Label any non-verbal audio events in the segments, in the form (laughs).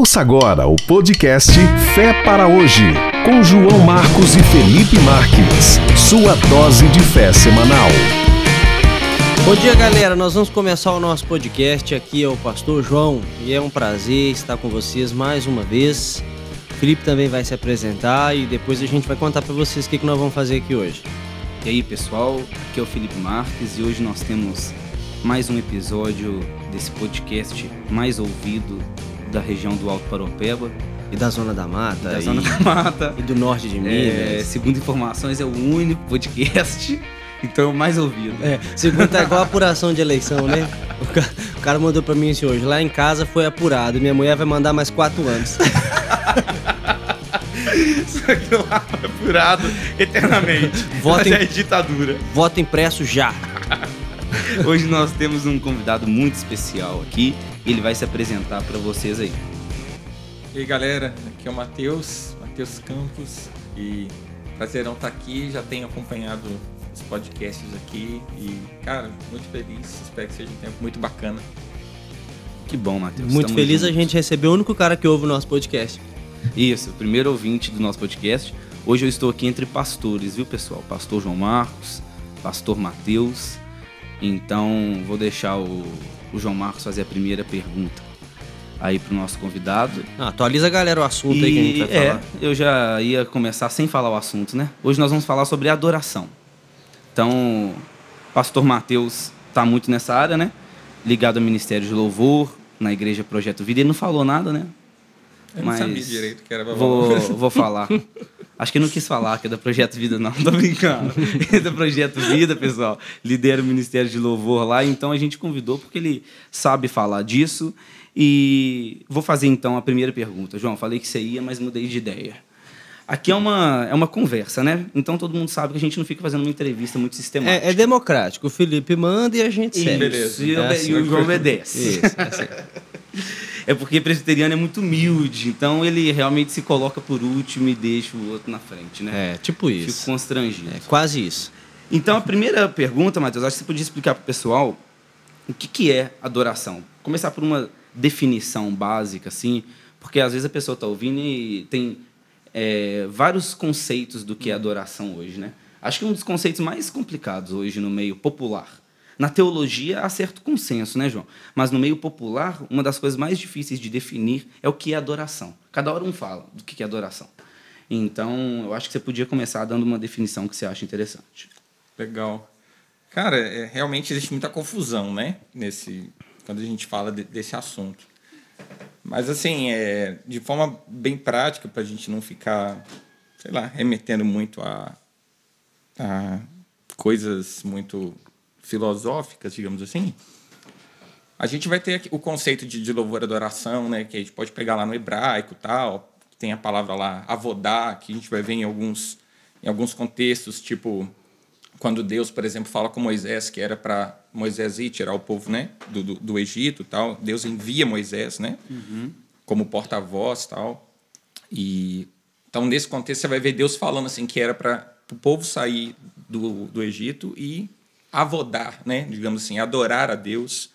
Ouça agora o podcast Fé para Hoje, com João Marcos e Felipe Marques. Sua dose de fé semanal. Bom dia, galera. Nós vamos começar o nosso podcast. Aqui é o Pastor João e é um prazer estar com vocês mais uma vez. O Felipe também vai se apresentar e depois a gente vai contar para vocês o que, que nós vamos fazer aqui hoje. E aí, pessoal? Aqui é o Felipe Marques e hoje nós temos mais um episódio desse podcast mais ouvido da região do Alto Paropeba. E da Zona da Mata. Da e, Zona da Mata. (laughs) E do Norte de É, Minas. segundo informações, é o único podcast, (laughs) então é o mais ouvido. É, segundo tá igual a apuração de eleição, né? O ca- o cara, mandou pra mim assim hoje. Lá em casa foi apurado. Minha mulher vai mandar mais quatro anos. (laughs) Isso aqui não é apurado eternamente. Voto em- é ditadura. Voto impresso já. Hoje nós temos um convidado muito especial aqui. Ele vai se apresentar para vocês aí. E aí galera, aqui é o Matheus, Matheus Campos e prazerão estar aqui, já tenho acompanhado os podcasts aqui e cara, muito feliz, espero que seja um tempo muito bacana. Que bom, Matheus. Muito Tamo feliz a junto. gente receber o único cara que ouve o nosso podcast. Isso, o primeiro ouvinte do nosso podcast. Hoje eu estou aqui entre pastores, viu, pessoal? Pastor João Marcos, pastor Matheus. Então, vou deixar o, o João Marcos fazer a primeira pergunta aí pro nosso convidado. Ah, atualiza a galera o assunto aí que a gente vai é, falar. eu já ia começar sem falar o assunto, né? Hoje nós vamos falar sobre adoração. Então, pastor Matheus está muito nessa área, né? Ligado ao Ministério de Louvor, na Igreja Projeto Vida. Ele não falou nada, né? Eu não sabia direito que era pra vou, falar. vou falar. (laughs) Acho que eu não quis falar que é da Projeto Vida, não. (laughs) Tô brincando. É da Projeto Vida, pessoal. Lidera o Ministério de Louvor lá. Então a gente convidou porque ele sabe falar disso. E vou fazer então a primeira pergunta. João, falei que você ia, mas mudei de ideia. Aqui é uma, é uma conversa, né? Então todo mundo sabe que a gente não fica fazendo uma entrevista muito sistemática. É, é democrático. O Felipe manda e a gente segue. Beleza. E, É o- assim. e o João obedece. Isso, é assim. É porque presbiteriano é muito humilde, então ele realmente se coloca por último e deixa o outro na frente, né? É, tipo Fico isso. constrangido. É quase isso. Então, a primeira pergunta, Matheus, acho que você podia explicar para o pessoal o que, que é adoração. Começar por uma definição básica, assim, porque às vezes a pessoa está ouvindo e tem é, vários conceitos do que é adoração hoje, né? Acho que um dos conceitos mais complicados hoje no meio popular. Na teologia há certo consenso, né, João? Mas no meio popular, uma das coisas mais difíceis de definir é o que é adoração. Cada hora um fala do que é adoração. Então, eu acho que você podia começar dando uma definição que você acha interessante. Legal. Cara, é, realmente existe muita confusão, né? Nesse, quando a gente fala de- desse assunto. Mas, assim, é, de forma bem prática, para a gente não ficar, sei lá, remetendo muito a, a coisas muito filosóficas, digamos assim, a gente vai ter o conceito de, de louvor e adoração, né? Que a gente pode pegar lá no hebraico tal, tem a palavra lá avodar, que a gente vai ver em alguns, em alguns contextos, tipo quando Deus, por exemplo, fala com Moisés que era para Moisés ir tirar o povo, né, do, do, do Egito, tal. Deus envia Moisés, né, como porta-voz, tal. E então nesse contexto você vai ver Deus falando assim que era para o povo sair do, do Egito e avodar, né, digamos assim, adorar a Deus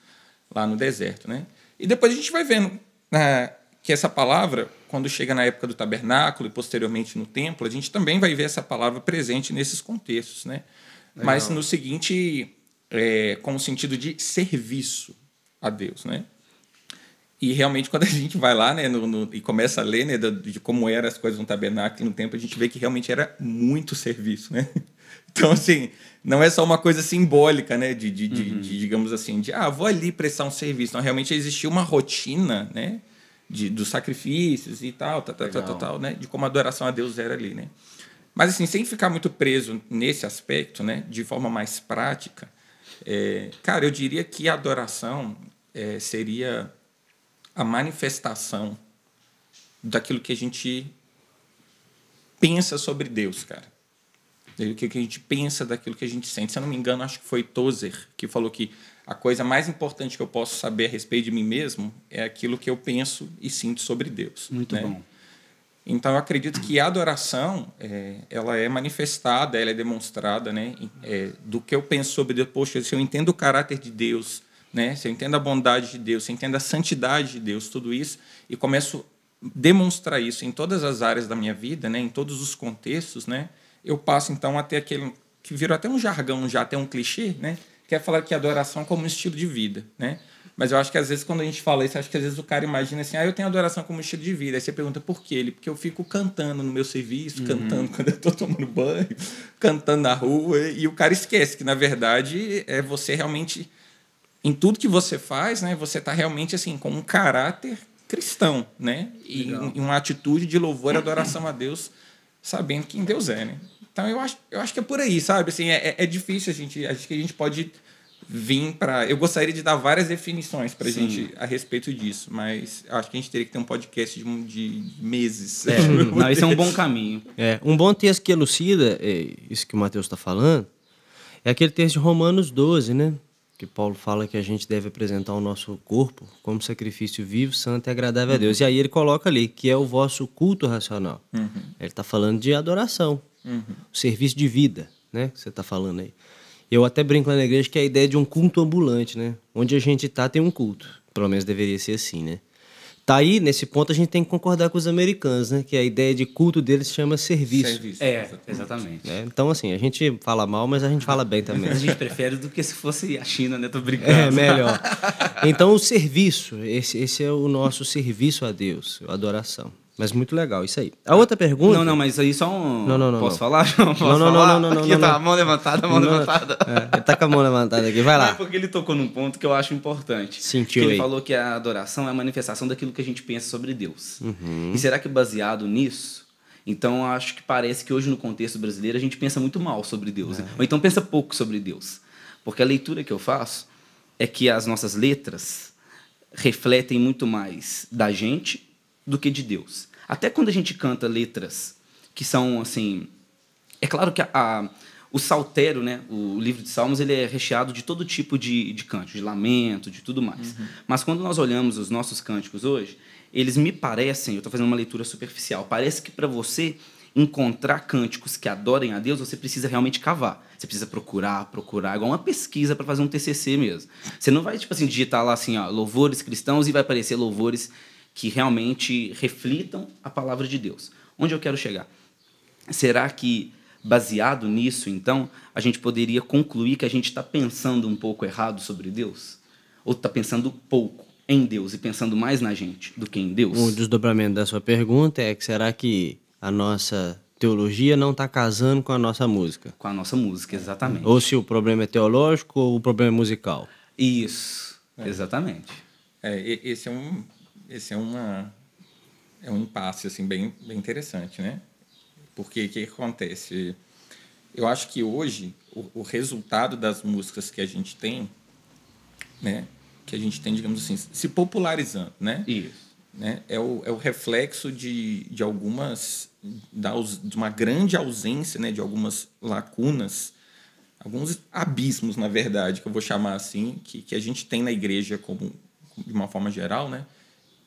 lá no deserto, né? E depois a gente vai vendo né, que essa palavra, quando chega na época do tabernáculo e posteriormente no templo, a gente também vai ver essa palavra presente nesses contextos, né? Mas no seguinte, é, com o sentido de serviço a Deus, né? E realmente, (laughs) quando a gente vai lá né, no- no- e começa a ler né, do- de como eram as coisas no tabernáculo no templo, a gente vê que realmente era muito serviço, né? (laughs) Então, assim, não é só uma coisa simbólica, né? De, de, de- de, digamos assim, de, ah, vou ali prestar um serviço. Não, realmente existia uma rotina, né? De, dos sacrifícios e tal, tal, tal, tal, tal, tal, né? De como a adoração a Deus era ali, né? Mas, assim, sem ficar muito preso nesse aspecto, né? De forma mais prática, é, cara, eu diria que a adoração é, seria a manifestação daquilo que a gente pensa sobre Deus, cara. O que a gente pensa daquilo que a gente sente. Se eu não me engano, acho que foi Tozer que falou que a coisa mais importante que eu posso saber a respeito de mim mesmo é aquilo que eu penso e sinto sobre Deus. Muito né? bom. Então eu acredito que a adoração é, ela é manifestada, ela é demonstrada, né, é, do que eu penso sobre Deus. Poxa, se eu entendo o caráter de Deus, né, se eu entendo a bondade de Deus, se eu entendo a santidade de Deus, tudo isso, e começo demonstrar isso em todas as áreas da minha vida, né, em todos os contextos, né, eu passo então até aquele que virou até um jargão, já até um clichê, né, que é falar que a adoração é como um estilo de vida, né? Mas eu acho que às vezes quando a gente fala isso, acho que às vezes o cara imagina assim, ah, eu tenho adoração como estilo de vida. Aí você pergunta por quê? Ele, porque eu fico cantando no meu serviço, uhum. cantando (laughs) quando eu estou tomando banho, cantando na rua, e o cara esquece que na verdade é você realmente em tudo que você faz, né, você está realmente assim com um caráter cristão, né? E uma atitude de louvor e adoração a Deus, sabendo quem Deus é, né? Então eu acho, eu acho que é por aí, sabe? Assim, é, é, é difícil a gente, acho que a gente pode vir para. Eu gostaria de dar várias definições para a gente a respeito disso, mas acho que a gente teria que ter um podcast de, de meses. É, (laughs) não, esse é um bom caminho. É, um bom texto que elucida é, isso que o Mateus está falando é aquele texto de Romanos 12, né? Que Paulo fala que a gente deve apresentar o nosso corpo como sacrifício vivo, santo e agradável uhum. a Deus. E aí ele coloca ali que é o vosso culto racional. Uhum. Ele está falando de adoração, uhum. serviço de vida, né? Que você está falando aí. Eu até brinco lá na igreja que é a ideia de um culto ambulante, né? Onde a gente tá tem um culto. Pelo menos deveria ser assim, né? Tá aí, nesse ponto, a gente tem que concordar com os americanos, né? Que a ideia de culto deles chama serviço. Serviço. É, exatamente. É, então, assim, a gente fala mal, mas a gente fala bem também. a gente prefere do que se fosse a China, né? Tô brincando. É, melhor. Então, o serviço, esse, esse é o nosso serviço a Deus, a adoração. Mas muito legal, isso aí. A outra pergunta. Não, não, mas aí só um. Não, não, não. Posso não. falar? (laughs) Não, posso não, falar? não, não, não, Aqui não, tá, não. mão levantada, mão Não, levantada. É, tá com a mão levantada aqui, vai lá. Não, é porque ele tocou num ponto que eu acho importante. Sentiu que ele aí. falou que a adoração é a manifestação daquilo que a gente pensa sobre Deus. Uhum. E será que baseado nisso? Então eu acho que parece que hoje no contexto brasileiro a gente pensa muito mal sobre Deus. É. Ou então pensa pouco sobre Deus. Porque a leitura que eu faço é que as nossas letras refletem muito mais da gente do que de Deus. Até quando a gente canta letras que são assim, é claro que a, a, o saltério, né, o livro de Salmos, ele é recheado de todo tipo de, de cânticos, de lamento, de tudo mais. Uhum. Mas quando nós olhamos os nossos cânticos hoje, eles me parecem, eu estou fazendo uma leitura superficial, parece que para você encontrar cânticos que adorem a Deus, você precisa realmente cavar. Você precisa procurar, procurar, igual uma pesquisa para fazer um TCC mesmo. Você não vai, tipo assim, digitar lá assim, ó, louvores cristãos e vai aparecer louvores que realmente reflitam a palavra de Deus. Onde eu quero chegar? Será que, baseado nisso, então, a gente poderia concluir que a gente está pensando um pouco errado sobre Deus? Ou está pensando pouco em Deus e pensando mais na gente do que em Deus? O desdobramento da sua pergunta é que será que a nossa teologia não está casando com a nossa música? Com a nossa música, exatamente. Ou se o problema é teológico ou o problema é musical? Isso, é. exatamente. É, esse é um esse é uma é um impasse assim bem bem interessante, né? Porque o que acontece? Eu acho que hoje o, o, resultado das músicas que a gente tem, né, que a gente tem, digamos assim, se popularizando, né? Isso. Né, é, o, é o reflexo de, de algumas da, de uma grande ausência, né, de algumas lacunas, alguns abismos, na verdade, que eu vou chamar assim, que, que a gente tem na igreja como de uma forma geral, né?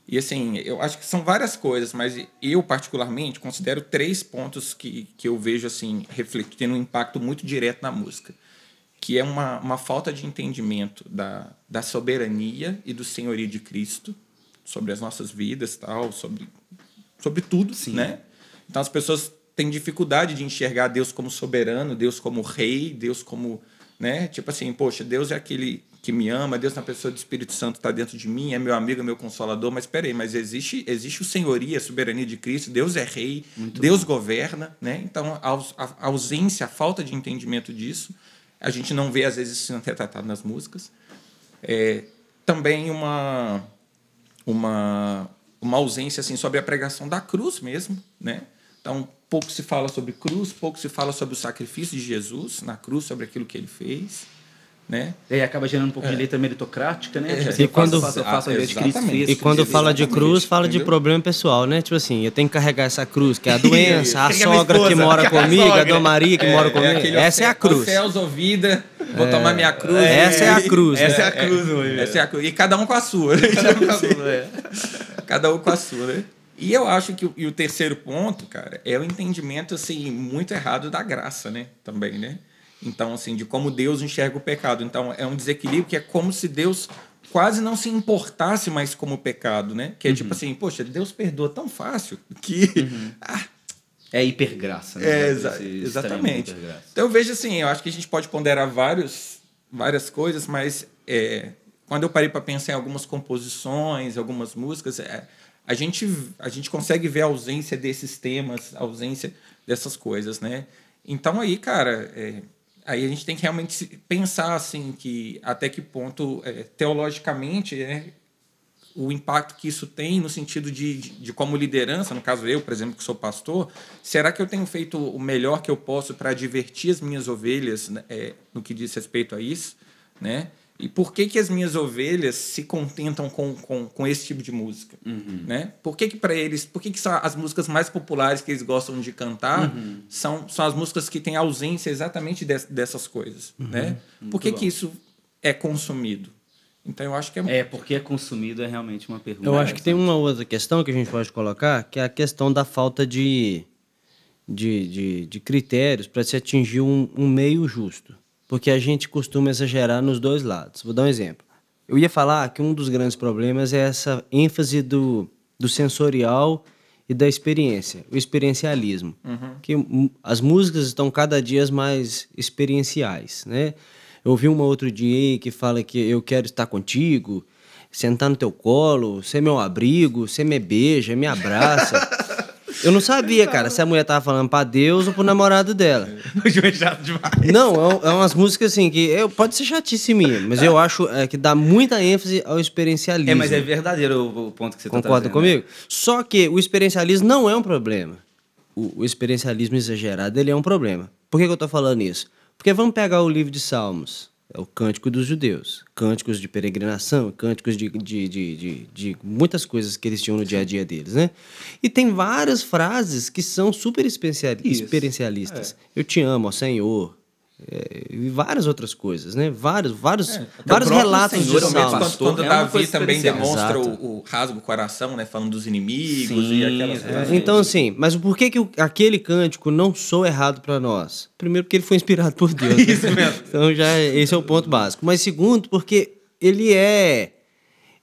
E assim, eu acho que são várias coisas, mas eu particularmente considero três pontos que, que eu vejo assim refletindo um impacto muito direto na música, que é uma, uma falta de entendimento da, da soberania e do senhorio de Cristo sobre as nossas vidas, tal, sobre sobre tudo, Sim. né? Então as pessoas têm dificuldade de enxergar Deus como soberano, Deus como rei, Deus como, né? Tipo assim, poxa, Deus é aquele que me ama, Deus na pessoa do Espírito Santo está dentro de mim, é meu amigo, é meu consolador, mas espera aí, mas existe, existe o senhoria, a soberania de Cristo, Deus é rei, Muito Deus bom. governa, né? Então, a, a, ausência, a falta de entendimento disso, a gente não vê, às vezes, sendo retratado nas músicas. É, também uma, uma, uma ausência assim, sobre a pregação da cruz mesmo, né? Então, pouco se fala sobre cruz, pouco se fala sobre o sacrifício de Jesus na cruz, sobre aquilo que ele fez né? E aí acaba gerando um pouco é. de letra meritocrática, né? É. E quando, faço, faço, faço e quando fala de cruz, fala de problema pessoal, né? Tipo assim, eu tenho que carregar essa cruz, que é a (laughs) doença, a sogra que mora comigo, a Dona Maria que é, mora comigo. essa é a cruz. Céus ouvida, vou tomar minha cruz. Essa é a cruz. Essa é a cruz, Essa é a cruz. E cada um com a sua. Né? Cada um com a sua, (laughs) Cada um com a sua, né? E eu acho que e o terceiro ponto, cara, é o entendimento assim muito errado da graça, né? Também, né? Então, assim, de como Deus enxerga o pecado. Então, é um desequilíbrio que é como se Deus quase não se importasse mais como pecado, né? Que é tipo assim, poxa, Deus perdoa tão fácil que. (laughs) ah, É hipergraça, né? é, exa- exatamente. hipergraça. Então eu vejo assim, eu acho que a gente pode ponderar vários, várias coisas, mas é, quando eu parei para pensar em algumas composições, algumas músicas, é, a, gente, a gente consegue ver a ausência desses temas, a ausência dessas coisas, né? Então aí, cara, é, aí a gente tem que realmente pensar assim que até que ponto é, teologicamente né, o impacto que isso tem no sentido de, de, de como liderança, no caso eu, por exemplo, que sou pastor, será que eu tenho feito o melhor que eu posso para divertir as minhas ovelhas né, é, no que diz respeito a isso, né? E por que, que as minhas ovelhas se contentam com, com, com esse tipo de música? Né? Por que, que para eles, por que, que são as músicas mais populares que eles gostam de cantar são, são as músicas que têm ausência exatamente des- dessas coisas? Né? Por que, que isso é consumido? Então eu acho que é É, porque é consumido é realmente uma pergunta. Eu acho que tem uma outra questão que a gente pode colocar, que é a questão da falta de, de, de, de critérios para se atingir um, um meio justo. Porque a gente costuma exagerar nos dois lados. Vou dar um exemplo. Eu ia falar que um dos grandes problemas é essa ênfase do, do sensorial e da experiência, o experiencialismo. Que hum, as músicas estão cada dia mais experienciais, né? Eu ouvi uma outro dia que fala que eu quero estar contigo, sentar no teu colo, ser meu abrigo, você me beija, me abraça. (laughs) Eu não sabia, cara, se a mulher tava falando pra Deus ou pro namorado dela. (laughs) chato demais. Não, é, é umas músicas assim que eu, pode ser chatice minha, mas eu acho é, que dá muita ênfase ao experiencialismo. É, mas é verdadeiro o, o ponto que você Concorda tá trazendo, comigo? Só que o experiencialismo não é um problema. O, o experiencialismo exagerado ele é um problema. Por que, que eu estou falando isso? Porque vamos pegar o livro de Salmos, é o Cântico dos Judeus, cânticos de peregrinação, cânticos de, de, de, de, de muitas coisas que eles tinham no dia a dia deles, né? E tem várias frases que são super experiencialistas. Eu te amo, ó Senhor. É, e várias outras coisas, né? Vários, vários, o vários relatos Senhor de é Salmos. quando, pastor, quando é Davi também demonstra Exato. o, o rasgo coração, né? Falando dos inimigos Sim, e aquelas é. coisas. Então, assim, mas por que, que o- aquele cântico não soa errado para nós? Primeiro, porque ele foi inspirado por Deus. né? (laughs) Isso mesmo. Então, já esse é o ponto básico. Mas, segundo, porque ele é.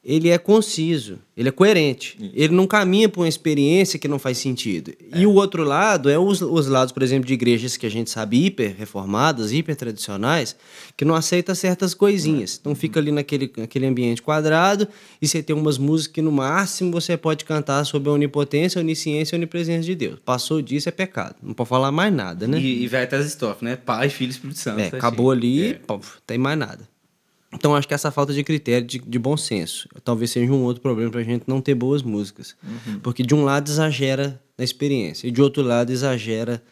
Ele é conciso, ele é coerente. Ele não caminha por uma experiência que não faz sentido. E o outro lado é os, os lados, por exemplo, de igrejas que a gente sabe hiper reformadas, hiper tradicionais, que não aceita certas coisinhas. Então fica ali naquele, naquele ambiente quadrado e você tem umas músicas que no máximo você pode cantar sobre a onipotência, a onisciência e onipresença de Deus. Passou disso é pecado. Não pode falar mais nada, né? E, e vai até as estrofes, né? Pai, Filho Espírito Santo. É, tá acabou cheio. ali, É. pô, tem mais nada. Então acho que essa falta de critério de, de bom senso talvez seja um outro problema pra gente não ter boas músicas. Porque de um lado exagera na experiência e de outro lado exagera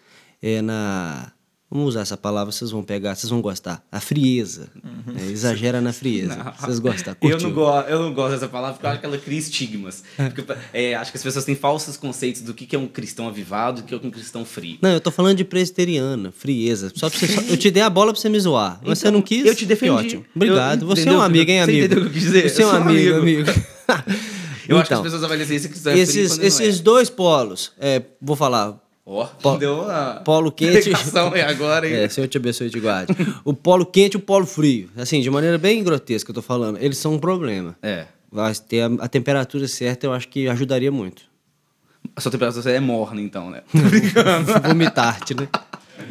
é, na. Vamos usar essa palavra, vocês vão pegar, vocês vão gostar. A frieza. né? Exagera na frieza. Não. Vocês gostam. Eu não, go eu não gosto dessa palavra porque eu acho que ela cria estigmas. Porque, é, acho que as pessoas têm falsos conceitos do que que é um cristão avivado e do que é um cristão frio. Não, eu tô falando de presbiteriana, frieza. Só pra você, só- eu te dei a bola pra você me zoar. Mas você Então, não quis? eu te defendi. Que ótimo. Obrigado. Eu- você é entendeu? um amigo, hein, Você amigo? entendeu o que eu quis dizer? Você é um amigo, amigo. amigo. (laughs) Eu acho que as Então, pessoas avaliam esse cristão é esses, esses é. dois polos, é, vou falar, Ó, Po- deu uma polo quente. agora. hein? É, Senhor te abençoe e te guarde. O polo quente e o polo frio. Assim, de maneira bem grotesca eu tô falando. Eles são um problema. É. Mas ter a, a temperatura certa eu acho que ajudaria muito. A sua temperatura é morna, então, né? (laughs) Vomitar-te, né?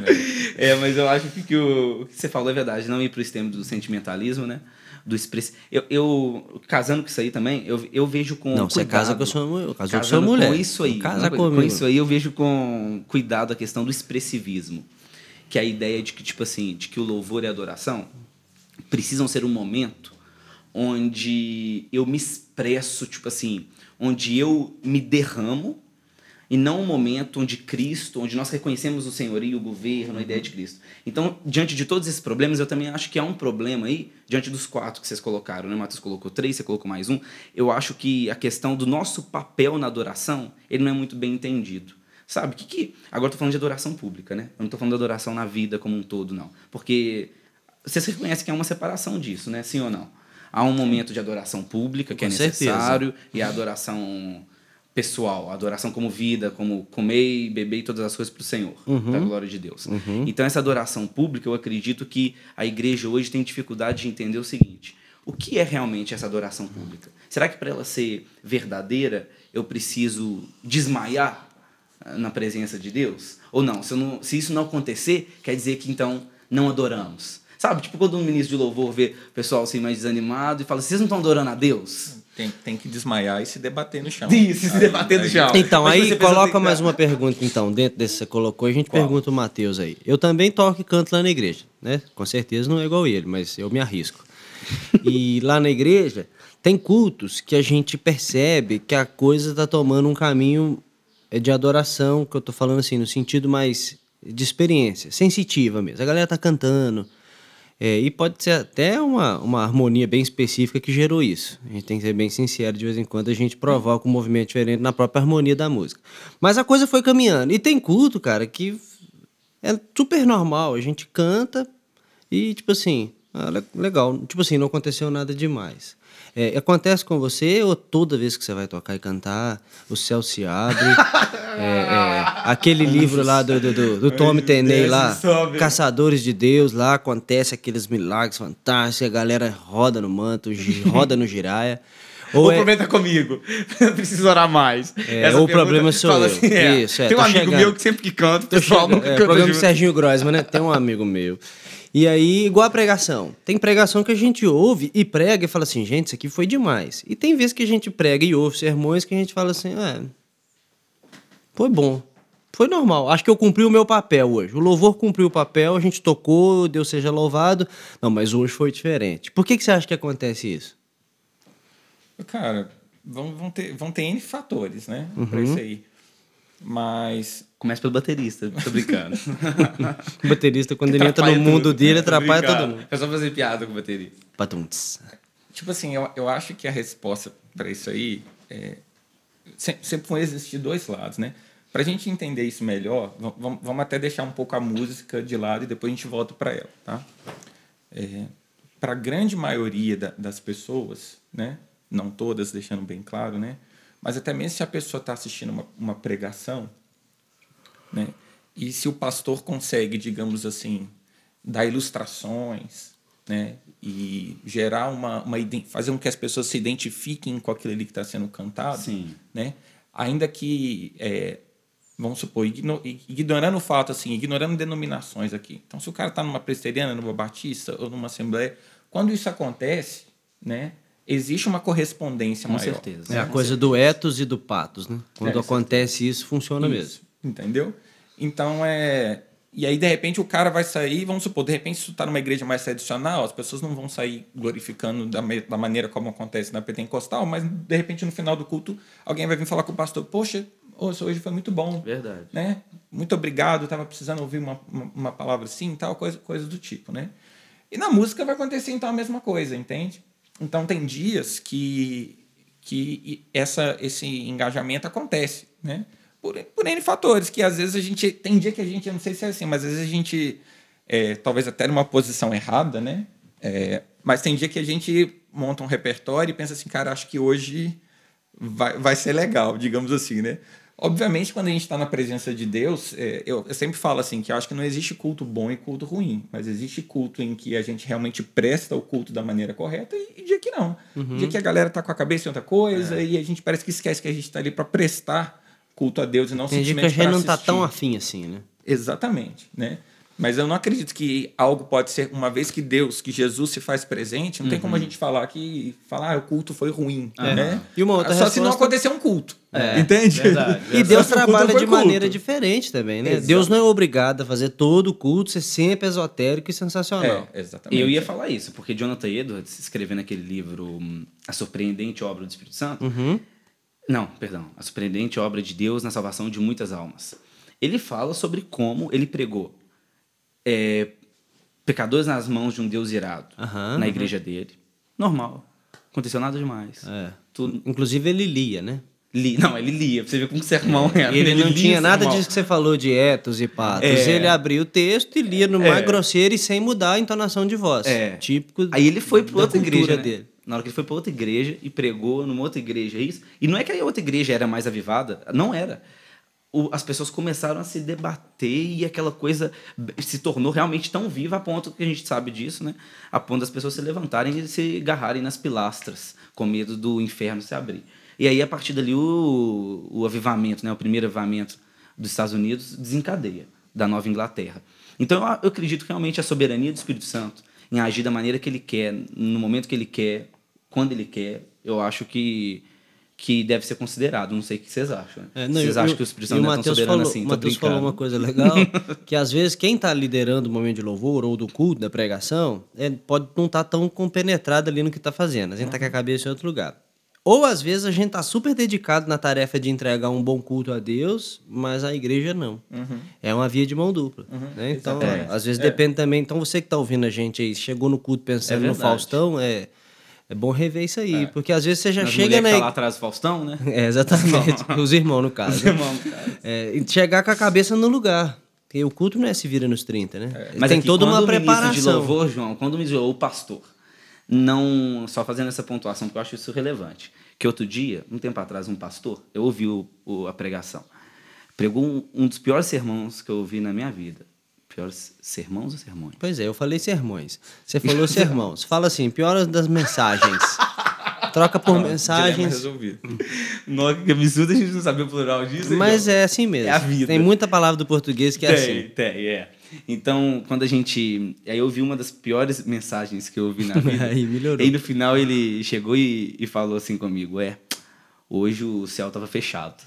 É, (laughs) mas eu acho que, que o, o que você falou é verdade, não ir pro extremo do sentimentalismo, né? Do express... eu, eu, casando com isso aí também, eu, eu vejo com Não, você cuidado, casa com a sua mulher. Casou com sua mulher. Com isso aí. Casa comigo. Com isso aí eu vejo com cuidado a questão do expressivismo. Que é a ideia de que, tipo assim, de que o louvor e a adoração precisam ser um momento onde eu me expresso, tipo assim, onde eu me derramo e não um momento onde Cristo, onde nós reconhecemos o senhorio, o governo, a ideia de Cristo. Então, diante de todos esses problemas, eu também acho que há um problema aí, diante dos quatro que vocês colocaram, né? Matheus colocou três, você colocou mais um. Eu acho que a questão do nosso papel na adoração, ele não é muito bem entendido. Sabe, o que que... Agora eu tô falando de adoração pública, né? Eu não tô falando de adoração na vida como um todo, não. Porque vocês reconhecem que há uma separação disso, né? Sim ou não? Há um momento de adoração pública que Com é certeza. necessário e a adoração pessoal, adoração como vida, como comer e beber e todas as coisas para o Senhor, para a glória de Deus. Então essa adoração pública, eu acredito que a igreja hoje tem dificuldade de entender o seguinte: o que é realmente essa adoração pública? Será que para ela ser verdadeira, eu preciso desmaiar ah, na presença de Deus? Ou não? Se, não, se isso não acontecer, quer dizer que então não adoramos. Sabe, tipo quando um ministro de louvor vê o pessoal assim mais desanimado e fala: vocês não estão adorando a Deus? Tem, tem que desmaiar e se debater no chão. Isso, se debater no chão. Então, Mas aí coloca mais uma pergunta, então, dentro desse que você colocou, e a gente Qual? pergunta o Matheus aí. Eu também toco e canto lá na igreja, né? Com certeza não é igual ele, mas eu me arrisco. E (laughs) lá na igreja, tem cultos que a gente percebe que a coisa está tomando um caminho é, de adoração, que eu tô falando assim, no sentido mais de experiência, sensitiva mesmo. A galera tá cantando, é, e pode ser até uma, uma harmonia bem específica que gerou isso. A gente tem que ser bem sincero, de vez em quando a gente provoca um movimento diferente na própria harmonia da música. Mas a coisa foi caminhando. E tem culto, cara, que é super normal. A gente canta e, tipo assim, ah, le- legal. Tipo assim, não aconteceu nada demais. É, acontece com você ou toda vez que você vai tocar e cantar, o céu se abre? (laughs) É, é, aquele livro lá do, do, do, do Tommy Tenay lá. Caçadores de Deus, lá acontece aqueles milagres fantásticos, a galera roda no manto, roda no giraia. (laughs) o Ou é, problema tá comigo. (laughs) Eu preciso orar mais. É, Essa ou o problema sou fala eu. assim, é, Isso, é, Tem um tô amigo chegando. meu que sempre que canta, o pessoal nunca é, canta programa do junto. Serginho Grossman, né? Tem um amigo meu. E aí, igual a pregação. Tem pregação que a gente ouve e prega e fala assim, gente, isso aqui foi demais. E tem vezes que a gente prega e ouve sermões que a gente fala assim, é, foi bom. Foi normal. Acho que eu cumpri o meu papel hoje. O louvor cumpriu o papel, a gente tocou, Deus seja louvado. Não, mas hoje foi diferente. Por que, que você acha que acontece isso? Cara, vão, vão, ter, vão ter N fatores, né? Uhum. Pra isso aí. Mas Começa pelo baterista, tô brincando. O (laughs) baterista, quando ele entra no mundo tudo. dele, (laughs) atrapalha brincando. todo mundo. É só fazer piada com o baterista. Patunts. Tipo assim, eu, eu acho que a resposta para isso aí é. Sempre, sempre vão existir dois lados, né? Para a gente entender isso melhor, va- vam- vamos até deixar um pouco a música de lado e depois a gente volta para ela, tá? para a grande maioria da- das pessoas, né? Não todas, deixando bem claro, né? Mas até mesmo se a pessoa está assistindo uma, uma pregação, né? E se o pastor consegue, digamos assim, dar ilustrações, né? E gerar uma, uma fazer com que as pessoas se identifiquem com aquilo ali que está sendo cantado, Sim. né? Ainda que é, vamos supor, igno- ignorando o fato, assim, ignorando denominações aqui. Então, se o cara está numa presbiteriana, numa batista ou numa assembleia, quando isso acontece, né? Existe uma correspondência Com maior. certeza. É a coisa do ethos e do patos, né? Quando É, acontece isso, funciona mesmo. Isso, Entendeu? Então é. E aí, de repente, o cara vai sair, vamos supor, de repente, se tu tá numa igreja mais tradicional, as pessoas não vão sair glorificando da, me- da maneira como acontece na pentecostal, mas de repente, no final do culto, alguém vai vir falar com o pastor, poxa, hoje hoje foi muito bom. Verdade. Né? Muito obrigado, estava precisando ouvir uma, uma, uma palavra assim, tal, coisa, coisa do tipo, né? E na música vai acontecer então a mesma coisa, entende? Então tem dias que, que essa, esse engajamento acontece, né? Por, por N fatores, que às vezes a gente. Tem dia que a gente, eu não sei se é assim, mas às vezes a gente, é, talvez até numa posição errada, né? É, mas tem dia que a gente monta um repertório e pensa assim, cara, acho que hoje vai, vai ser legal, digamos assim, né? Obviamente, quando a gente está na presença de Deus, é, eu, eu sempre falo assim, que eu acho que não existe culto bom e culto ruim, mas existe culto em que a gente realmente presta o culto da maneira correta e, e dia que não. Dia que a galera tá com a cabeça em outra coisa e a gente parece que esquece que a gente está ali para prestar culto a Deus e não Tem dia que a simplesmente gente não tá assistir. tão afim assim, né? Exatamente, né? Mas eu não acredito que algo pode ser, uma vez que Deus, que Jesus se faz presente, não tem como a gente falar que falar ah, o culto foi ruim, né? E uma outra Só se não resposta- acontecer um culto, É, entende? verdade. (laughs) E Deus trabalha de culto. maneira diferente também, né? Exato. Deus não é obrigado a fazer todo o culto ser sempre esotérico e sensacional. É, exatamente. Eu ia falar isso, porque Jonathan Edwards, escrevendo aquele livro A Surpreendente Obra do Espírito Santo, Uhum. não, perdão, A Surpreendente Obra de Deus na Salvação de Muitas Almas. Ele fala sobre como ele pregou é, pecadores nas mãos de um Deus irado Aham. na igreja dele. Normal. Aconteceu nada demais. É. Tudo, Inclusive ele lia, né? li, não, ele lia, pra você ver como sermão era. Ele não lia tinha o nada disso que você falou de etos e patos. É. Ele abria o texto e lia no mais É. grosseiro e sem mudar a entonação de voz. É. Típico Aí ele foi para da outra igreja, né? dele. Na hora que ele foi para outra igreja e pregou numa outra igreja isso. E não é que a outra igreja era mais avivada, não era. As pessoas começaram a se debater e aquela coisa se tornou realmente tão viva a ponto que a gente sabe disso, né? A ponto das pessoas se levantarem e se agarrarem nas pilastras com medo do inferno se abrir. E aí, a partir dali, o, o avivamento, né? o primeiro avivamento dos Estados Unidos desencadeia da Nova Inglaterra. Então, eu, eu acredito que realmente a soberania do Espírito Santo em agir da maneira que ele quer, no momento que ele quer, quando ele quer, eu acho que que deve ser considerado. Não sei o que vocês acham. É, não, vocês e acham que o Espírito e Santo o não é tão Mateus soberano assim? O Tô Mateus falou uma coisa legal, (laughs) que às vezes quem está liderando o momento de louvor ou do culto, da pregação, é, pode não estar tão compenetrado ali no que está fazendo. A gente está com a cabeça em outro lugar. Ou às vezes a gente está super dedicado na tarefa de entregar um bom culto a Deus, mas a igreja não. É uma via de mão dupla. né? Então, exatamente. às vezes depende também. Então, você que está ouvindo a gente aí, chegou no culto pensando É no. Faustão, é, é bom rever isso aí. Porque às vezes você já As chega mulher na que tá lá atrás do Faustão, né? (laughs) é, exatamente. Os irmãos, no caso. Os né? irmãos, cara. É, e chegar com a cabeça no lugar. Porque o culto não é se vira nos 30, né? Mas Tem aqui, toda uma preparação. de louvor, João, quando de louvor, o pastor, não. Só fazendo essa pontuação, porque eu acho isso relevante. Que outro dia, um tempo atrás, um pastor, eu ouvi o, o- a pregação, pregou um, um dos piores sermões que eu ouvi na minha vida. Piores sermãos ou sermões? Pois é, eu falei sermões. Você falou (laughs) sermãos. Fala assim, pior das mensagens. Troca por Dilema mensagens. resolvido. Nossa, que absurdo a gente não saber o plural disso. Mas é assim mesmo. É a vida. Tem muita palavra do português que é tem, assim. tem, é. Então, quando a gente. Aí eu vi uma das piores mensagens que eu ouvi na (laughs) vida. Aí melhorou. E aí no final ele chegou e, e falou assim comigo: É, hoje o céu tava fechado.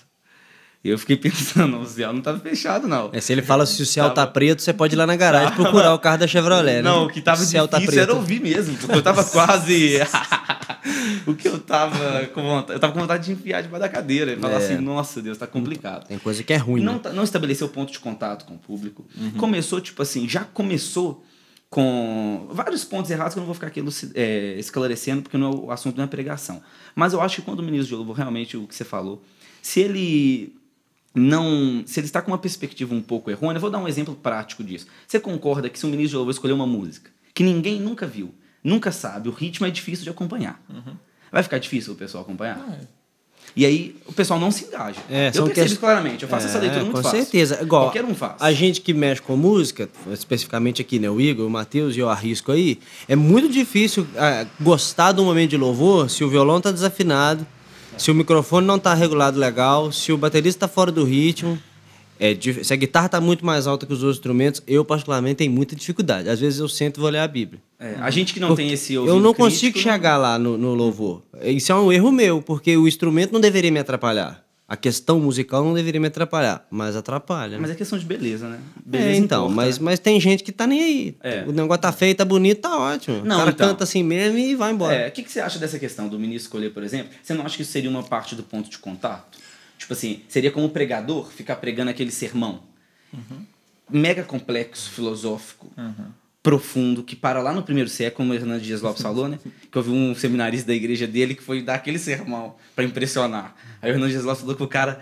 Eu fiquei (laughs) pensando: o céu não tava fechado, não. É, se ele fala se o céu tá Tava- preto, você pode ir lá na garagem Tava- procurar o carro da Chevrolet, né? Não, o que tava o céu difícil tá preto. era ouvir mesmo, porque eu tava (laughs) quase. (laughs) o que eu tava com vontade. Eu tava com vontade de enfiar debaixo da cadeira e falar É. assim: Nossa, Deus, tá complicado. Tem coisa que é ruim, não, né? tá- não estabeleceu ponto de contato com o público. Uhum. Começou, tipo assim, já começou com vários pontos errados que eu não vou ficar aqui é, esclarecendo, porque não é o o assunto não é pregação. Mas eu acho que quando o ministro de louvor, realmente, o que você falou, se ele não. Se ele está com uma perspectiva um pouco errônea, eu vou dar um exemplo prático disso. Você concorda que se um ministro de louvor escolher uma música que ninguém nunca viu, nunca sabe, o ritmo é difícil de acompanhar. Uhum. Vai ficar difícil o pessoal acompanhar? Ah, é. E aí o pessoal não se engaja. É, eu percebo que- isso claramente, eu faço essa É, leitura muito com fácil. certeza. Igual, Qualquer um faz. A gente que mexe com música, especificamente aqui, né? O Igor, o Matheus e eu arrisco aí, é muito difícil ah, gostar do momento de louvor se o violão tá desafinado, se o microfone não tá regulado legal, se o baterista tá fora do ritmo. É, se a guitarra tá muito mais alta que os outros instrumentos, eu particularmente tenho muita dificuldade. Às vezes eu sento e vou ler a Bíblia. É, a gente que não Porque tem esse Eu ouvido não crítico, consigo chegar lá no, no louvor. Isso é um erro meu, porque o instrumento não deveria me atrapalhar. A questão musical não deveria me atrapalhar, mas atrapalha. né? Mas é questão de beleza, né? É, Beleza então, importa, mas, né? mas tem gente que tá nem aí. É. O negócio tá feio, tá bonito, tá ótimo. Não, o cara então. canta assim mesmo e vai embora. É, o que, que você acha dessa questão do ministro escolher, por exemplo? Você não acha que isso seria uma parte do ponto de contato? Tipo assim, seria como pregador ficar pregando aquele sermão mega complexo, filosófico, profundo, que para lá no primeiro século, como o Hernandes Dias Lopes (laughs) falou, né? Que eu vi um seminarista da igreja dele que foi dar aquele sermão para impressionar. Aí o Hernandes Dias Lopes falou que o cara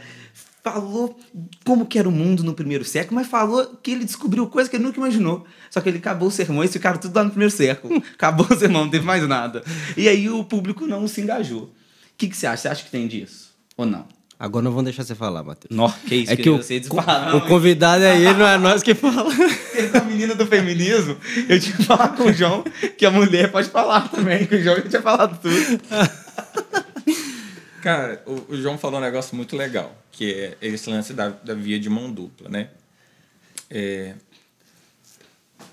falou como que era o mundo no primeiro século, mas falou que ele descobriu coisa que ele nunca imaginou. Só que ele acabou o sermão e ficaram tudo lá no primeiro século. (laughs) Acabou o sermão, não teve mais nada. E aí o público não se engajou. O que, que você acha? Você acha que tem disso? Ou não? Agora não vamos deixar você falar, Matheus. Nó, que isso, É que o, você disparar. o convidado é ele, não é nós que fala. (laughs) Essa menina do feminismo, eu tinha que falar com o João que a mulher pode falar também, que o João já tinha falado tudo. (laughs) Cara, o, o João falou um negócio muito legal, que é esse lance da, da via de mão dupla, né? É,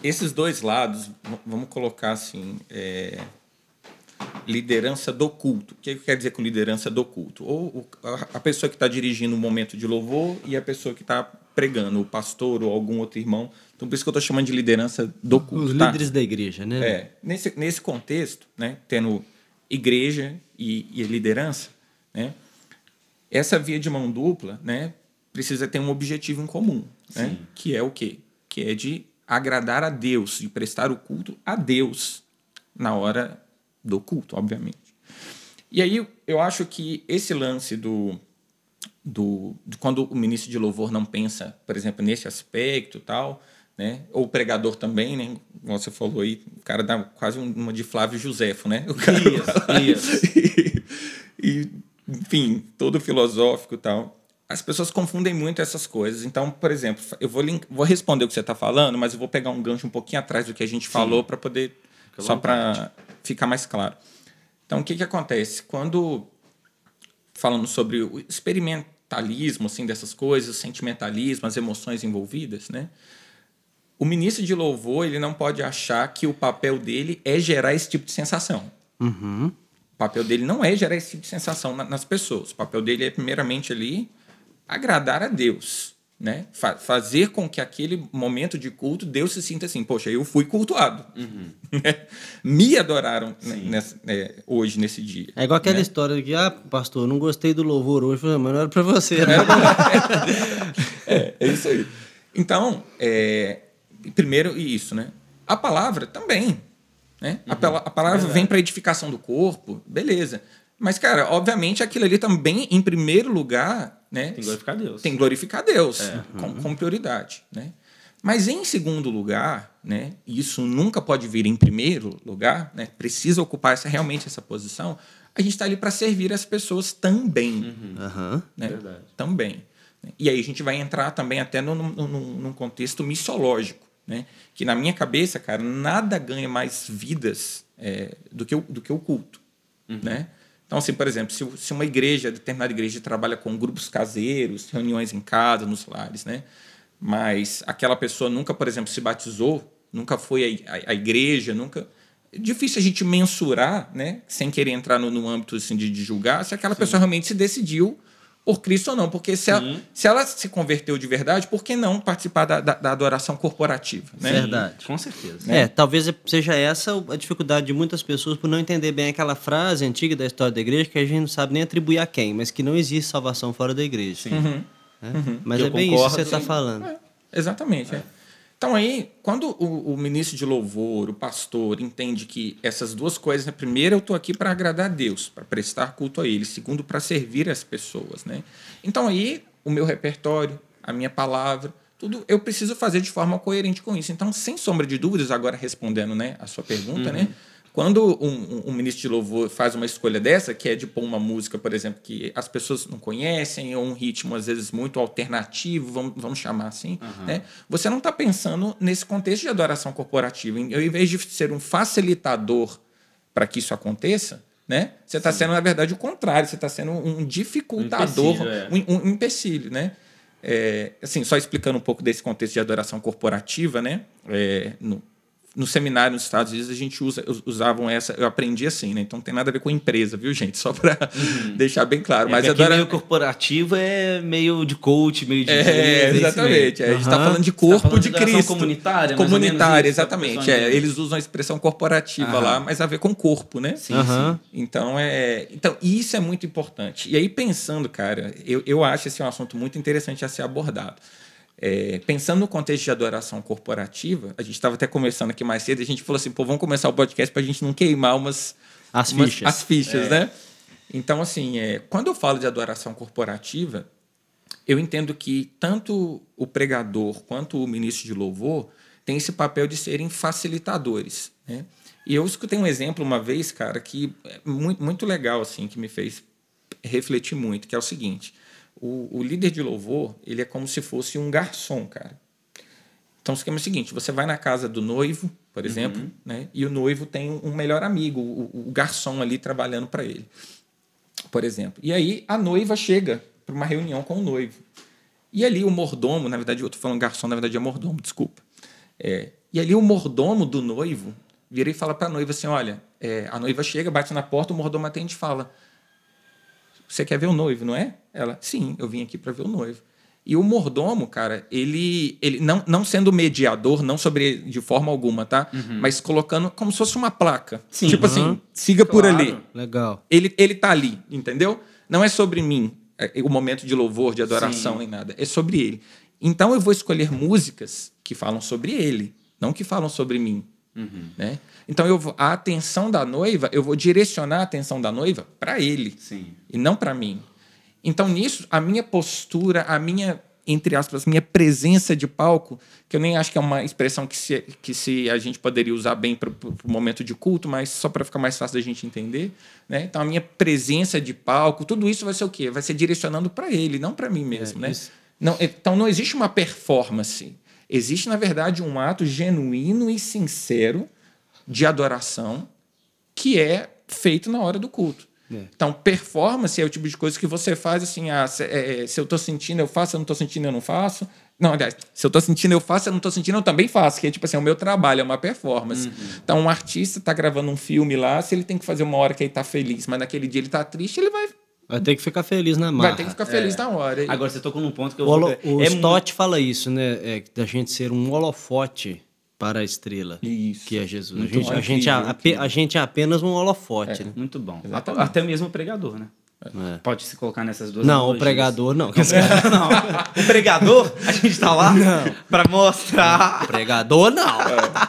esses dois lados, vamos colocar assim, é, liderança do culto. O que quer dizer com liderança do culto? Ou a, pessoa que está dirigindo o momento de louvor e a pessoa que está pregando, o pastor ou algum outro irmão. Então, por isso que eu estou chamando de liderança do culto. Os tá? líderes da igreja, né? É, nesse, nesse contexto, né, tendo igreja e, e liderança, né, essa via de mão dupla né, precisa ter um objetivo em comum, né, que é o quê? Que é de agradar a Deus, de prestar o culto a Deus na hora do culto, obviamente. E aí eu acho que esse lance do, do, de quando o ministro de louvor não pensa, por exemplo, nesse aspecto tal, né? Ou o pregador também, né? Como você falou aí, o cara dá quase um- uma de Flávio Josefo, né? O cara Isso, isso. e, (laughs) e, enfim, todo filosófico tal. as pessoas confundem muito essas coisas. Então, por exemplo, eu vou, link, vou responder o que você está falando, mas eu vou pegar um gancho um pouquinho atrás do que a gente Sim. falou para poder. Fica só para ficar mais claro. Então, o que, que acontece? Quando. Falando sobre o experimentalismo assim, dessas coisas, o sentimentalismo, as emoções envolvidas, né? O ministro de louvor ele não pode achar que o papel dele é gerar esse tipo de sensação. Uhum. O papel dele não é gerar esse tipo de sensação nas pessoas. O papel dele é, primeiramente, ali agradar a Deus. Né? Fa fazer com que aquele momento de culto Deus se sinta assim, poxa, eu fui cultuado, uhum. (laughs) me adoraram nessa, é, hoje nesse dia. É igual aquela né? história que, ah, pastor, não gostei do louvor hoje, mas não era para você, né? (laughs) é, é isso aí. Então, é, primeiro isso, né? A palavra também, né? Uhum. A, a, palavra vem para edificação do corpo, beleza. Mas, cara, obviamente aquilo ali também, em primeiro lugar, né? Tem que glorificar Deus. Tem que glorificar Deus, é. com, com, prioridade, né? Mas em segundo lugar, né? Isso nunca pode vir em primeiro lugar, né? Precisa ocupar essa, realmente essa posição. A gente está ali para servir as pessoas também, uhum. né? Verdade. Também. E aí a gente vai entrar também até num, num, num contexto missiológico, né? Que na minha cabeça, cara, nada ganha mais vidas é, do, que o, do que o culto, uhum. né? Então, assim, por exemplo, se, se uma igreja, determinada igreja, trabalha com grupos caseiros, reuniões em casa, nos lares, né? Mas aquela pessoa nunca, por exemplo, se batizou, nunca foi à, igreja, nunca. É difícil a gente mensurar, né? Sem querer entrar no, no âmbito assim, de, de julgar, se aquela Sim. pessoa realmente se decidiu por Cristo ou não. Porque se ela, se ela, se converteu de verdade, por que não participar da, da, da adoração corporativa? Né? Verdade. Com certeza. É, talvez seja essa a dificuldade de muitas pessoas por não entender bem aquela frase antiga da história da igreja que a gente não sabe nem atribuir a quem, mas que não existe salvação fora da igreja. Sim. Uhum. É? Uhum. Mas Eu é bem concordo, isso que você está falando. É, exatamente. É. Então aí, quando o, o, ministro de louvor, o pastor, entende que essas duas coisas, né? primeiro eu estou aqui para agradar a Deus, para prestar culto a Ele, segundo para servir as pessoas, né? Então aí o meu repertório, a minha palavra, tudo eu preciso fazer de forma coerente com isso. Então, sem sombra de dúvidas, agora respondendo, né, a sua pergunta, uhum. né? Quando um, um, ministro de louvor faz uma escolha dessa, que é de pôr uma música, por exemplo, que as pessoas não conhecem, ou um ritmo, às vezes, muito alternativo, vamos, vamos chamar assim, uhum. né? você não está pensando nesse contexto de adoração corporativa. Eu, em vez de ser um facilitador para que isso aconteça, né? você está sendo, na verdade, o contrário, você está sendo um dificultador, um empecilho. É. Um, um empecilho né? É, assim, só explicando um pouco desse contexto de adoração corporativa, né? É, no, no seminário nos Estados Unidos a gente usa, usavam essa, eu aprendi assim, né? Então não tem nada a ver com empresa, viu, gente? Só para uhum. (laughs) deixar bem claro. É, Mas agora meio corporativo é meio de coach, meio de É, exatamente. É, a gente está falando de corpo tá falando de, de Cristo. comunitária, comunitária, exatamente. É, eles usam a expressão corporativa uhum. lá, mas a ver com corpo, né? Sim, uhum. sim. Então é, então isso é muito importante. E aí pensando, cara, eu, eu acho esse um assunto muito interessante a ser abordado. É, pensando no contexto de adoração corporativa, a gente estava até conversando aqui mais cedo, a gente falou assim, pô, vamos começar o podcast para a gente não queimar umas... As umas, fichas. As fichas, é. né? Então, assim, é, quando eu falo de adoração corporativa, eu entendo que tanto o pregador quanto o ministro de louvor têm esse papel de serem facilitadores, né? E eu escutei um exemplo uma vez, cara, que é muito, muito legal, assim, que me fez refletir muito, que é o seguinte o, o líder de louvor, ele é como se fosse um garçom, cara. Então, o esquema é o seguinte: você vai na casa do noivo, por exemplo, uhum. né? E o noivo tem um melhor amigo, o, o garçom ali trabalhando para ele, por exemplo. E aí a noiva chega para uma reunião com o noivo. E ali o mordomo, na verdade, eu estou falando garçom, na verdade é mordomo, desculpa. É, e ali o mordomo do noivo vira e fala para a noiva assim: olha, é, a noiva chega, bate na porta, o mordomo atende e fala: você quer ver o noivo, não é? Ela, sim, eu vim aqui para ver o noivo. E o mordomo, cara, ele, ele não, não sendo mediador, não sobre de forma alguma, tá? Uhum. Mas colocando como se fosse uma placa. Sim, tipo assim, uhum. assim, siga claro. por ali. Legal. Ele, ele tá ali, entendeu? Não é sobre mim, é, o momento de louvor, de adoração, Sim. nem nada. É sobre ele. Então eu vou escolher músicas que falam sobre ele, não que falam sobre mim. Uhum. Né? Então eu vou, a atenção da noiva, eu vou direcionar a atenção da noiva para ele Sim. e não para mim. Então nisso a minha postura, a minha entre aspas, minha presença de palco, que eu nem acho que é uma expressão que se, que se a gente poderia usar bem para o momento de culto, mas só para ficar mais fácil da gente entender. Né? Então, a minha presença de palco, tudo isso vai ser o quê? Vai ser direcionando para ele, não para mim mesmo. É, né? Não, então, não existe uma performance. Existe, na verdade, um ato genuíno e sincero de adoração que é feito na hora do culto. É. Então, performance é o tipo de coisa que você faz assim, ah, se, é, é se eu estou sentindo, eu faço, se eu não estou sentindo, eu não faço. Não, aliás, se eu estou sentindo, eu faço, se eu não estou sentindo, eu também faço, que é tipo assim, é o meu trabalho, é uma performance. Uhum. Então, um artista está gravando um filme lá, se ele tem que fazer uma hora que ele está feliz, mas naquele dia ele está triste, ele vai Vai ter que ficar feliz na marra. Vai ter que ficar feliz é. na hora. Agora, você tocou num ponto que eu... O, vou... o é Stott fala isso, né? É, da gente ser um holofote para a estrela, Isso. que é Jesus. a gente, a, gente, a, a, gente é apenas um holofote. É, né? Muito bom. Até, até, mesmo o pregador, né? É. Pode se colocar nessas duas Não, o pregador não. não. O pregador, a gente está lá para mostrar. O pregador não. É.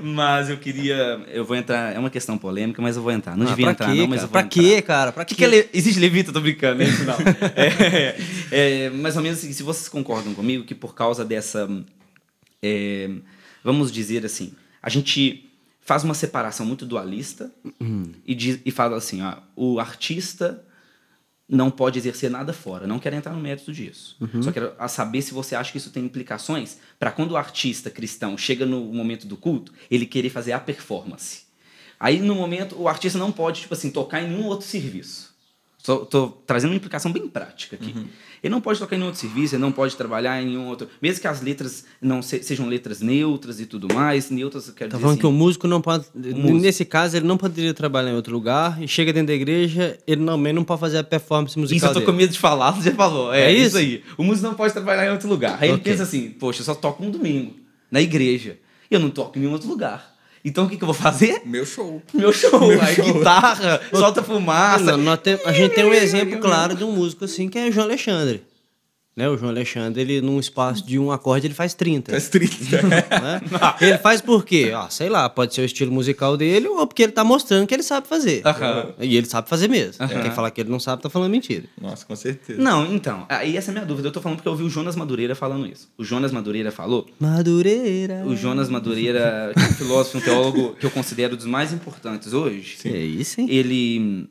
Mas eu queria, eu vou entrar, é uma questão polêmica, mas eu vou entrar. Não ah, devia entrar quê, não, mas eu vou Pra entrar. quê, cara? Pra que, que é, existe levita, tô brincando, é isso não. é, é, mais ou menos assim, se vocês concordam comigo que por causa dessa é, vamos dizer assim, a gente faz uma separação muito dualista uhum. e, diz, e fala assim, ó, o artista não pode exercer nada fora. Não quero entrar no mérito disso. Uhum. Só quero saber se você acha que isso tem implicações para quando o artista cristão chega no momento do culto, ele querer fazer a performance. Aí, no momento, o artista não pode, tipo assim, tocar em nenhum outro serviço. Estou trazendo uma implicação bem prática aqui. Uhum. Ele não pode tocar em outro serviço, ele não pode trabalhar em outro. Mesmo que as letras não se, sejam letras neutras e tudo mais, neutras, eu quero tá dizer. falando assim, que o músico não pode. Músico. Nesse caso, ele não poderia trabalhar em outro lugar e chega dentro da igreja, ele também não pode fazer a performance musical. Isso eu tô dele. com medo de falar, você já falou. É, é isso? isso? aí. O músico não pode trabalhar em outro lugar. Aí okay. ele pensa assim: poxa, eu só toco um domingo na igreja. E eu não toco em nenhum outro lugar. Então o que, que eu vou fazer? (laughs) Meu show. Meu show. Meu Aí show. guitarra, solta fumaça. Não, tem, a gente tem um exemplo claro de um músico assim que é o João Alexandre. Né, o João Alexandre, ele num espaço de um acorde, ele faz 30. Faz 30. (laughs) Né? (laughs) Ele faz por quê? Ah, sei lá, pode ser o estilo musical dele ou porque ele tá mostrando que ele sabe fazer. Uh -huh. E ele sabe fazer mesmo. Uh -huh. Quem falar que ele não sabe, tá falando mentira. Nossa, com certeza. Não, então, aí essa é a minha dúvida. Eu tô falando porque eu ouvi o Jonas Madureira falando isso. O Jonas Madureira falou... Madureira... O Jonas Madureira, que é um filósofo, um teólogo que eu considero dos mais importantes hoje. Sim. É isso, hein? Ele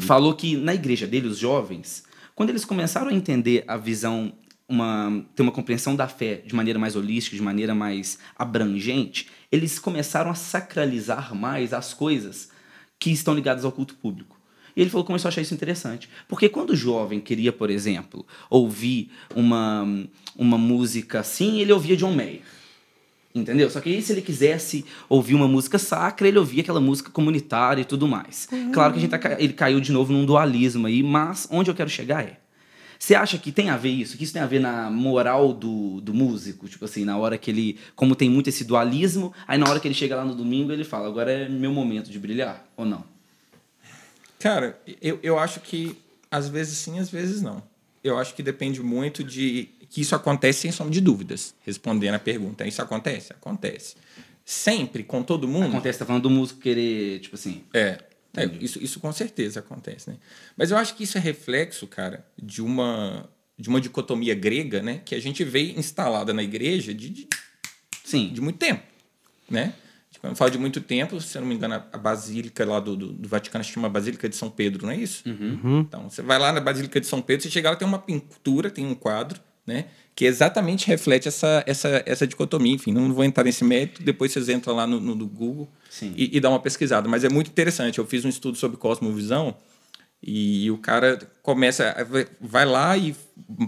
falou que na igreja dele, os jovens quando eles começaram a entender a visão, uma, ter uma compreensão da fé de maneira mais holística, de maneira mais abrangente, eles começaram a sacralizar mais as coisas que estão ligadas ao culto público. E ele falou começou a achar isso interessante. Porque quando o jovem queria, por exemplo, ouvir uma, uma música assim, ele ouvia John Mayer. Entendeu? Só que aí, se ele quisesse ouvir uma música sacra, ele ouvia aquela música comunitária e tudo mais. Uhum. Claro que a gente tá, ele caiu de novo num dualismo aí, mas onde eu quero chegar é. Você acha que tem a ver isso? Que isso tem a ver na moral do, do músico? Tipo assim, na hora que ele. Como tem muito esse dualismo, aí na hora que ele chega lá no domingo, ele fala: agora é meu momento de brilhar, ou não? Cara, eu, eu acho que às vezes sim, às vezes não. Eu acho que depende muito de que isso acontece sem sombra de dúvidas, respondendo a pergunta. Isso acontece? Acontece. Sempre, com todo mundo? Acontece, tá falando do músico querer, tipo assim... É, é isso, isso com certeza acontece, né? Mas eu acho que isso é reflexo, cara, de uma, de uma dicotomia grega, né? Que a gente vê instalada na igreja de, de, Sim. de muito tempo, né? Quando eu falo de muito tempo, se eu não me engano, a basílica lá do, do, do Vaticano se chama Basílica de São Pedro, não é isso? Uhum. Então, você vai lá na Basílica de São Pedro, você chega lá, tem uma pintura, tem um quadro, né? Que exatamente reflete essa, essa, essa dicotomia. Enfim, não vou entrar nesse mérito, depois vocês entram lá no, no, no Google e, e dá uma pesquisada. Mas é muito interessante. Eu fiz um estudo sobre cosmovisão e o cara começa, vai lá e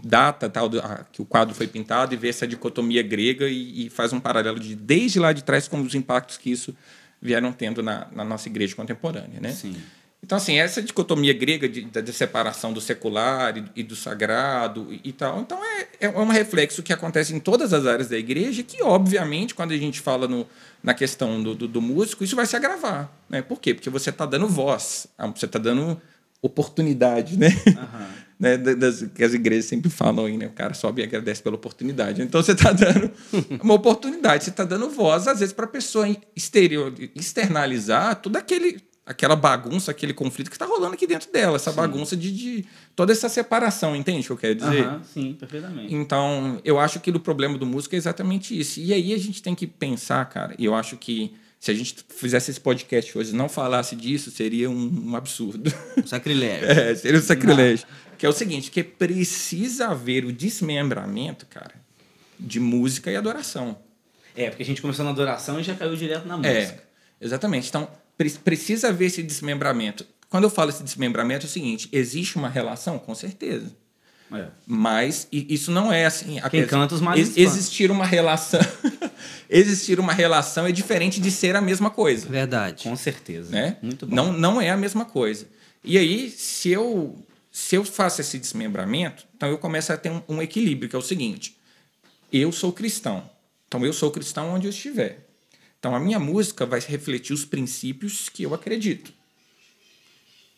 data tal, que o quadro foi pintado e vê essa dicotomia grega e, e, faz um paralelo de desde lá de trás com os impactos que isso vieram tendo na, na nossa igreja contemporânea, né? Sim. Então, assim, essa dicotomia grega de, de separação do secular e, e, do sagrado e, e tal, então é, é um reflexo que acontece em todas as áreas da igreja, que, obviamente, quando a gente fala no, na questão do, do, do músico, isso vai se agravar. Né? Por quê? Porque você está dando voz, você está dando oportunidade, né? Uhum. (laughs) né? Das, que as igrejas sempre falam aí, né? O cara sobe e agradece pela oportunidade. Então você está dando (laughs) uma oportunidade, você está dando voz, às vezes, para a pessoa exterior, externalizar tudo aquele aquela bagunça, aquele conflito que está rolando aqui dentro dela, essa sim. bagunça de, de, toda essa separação, entende o que eu quero dizer? Uhum, sim, perfeitamente. Então, eu acho que o problema do músico é exatamente isso. E aí a gente tem que pensar, cara, e eu acho que se a gente fizesse esse podcast hoje e não falasse disso, seria um, um absurdo. Um sacrilégio. (laughs) é, seria um sacrilégio. Não. Que é o seguinte, que precisa haver o desmembramento, cara, de música e adoração. É, porque a gente começou na adoração e já caiu direto na é, música. É, exatamente. Então, precisa haver esse desmembramento. Quando eu falo esse desmembramento, é o seguinte: existe uma relação? Com certeza. É. Mas isso não é assim. Quem canta os mais ex Existir uma relação. (laughs) existir uma relação é diferente de ser a mesma coisa. Verdade. Com certeza. Né? Muito bom. Não, não é a mesma coisa. E aí, se eu, se eu faço esse desmembramento, então eu começo a ter um, um equilíbrio, que é o seguinte: eu sou cristão. Então eu sou cristão onde eu estiver. Então a minha música vai refletir os princípios que eu acredito.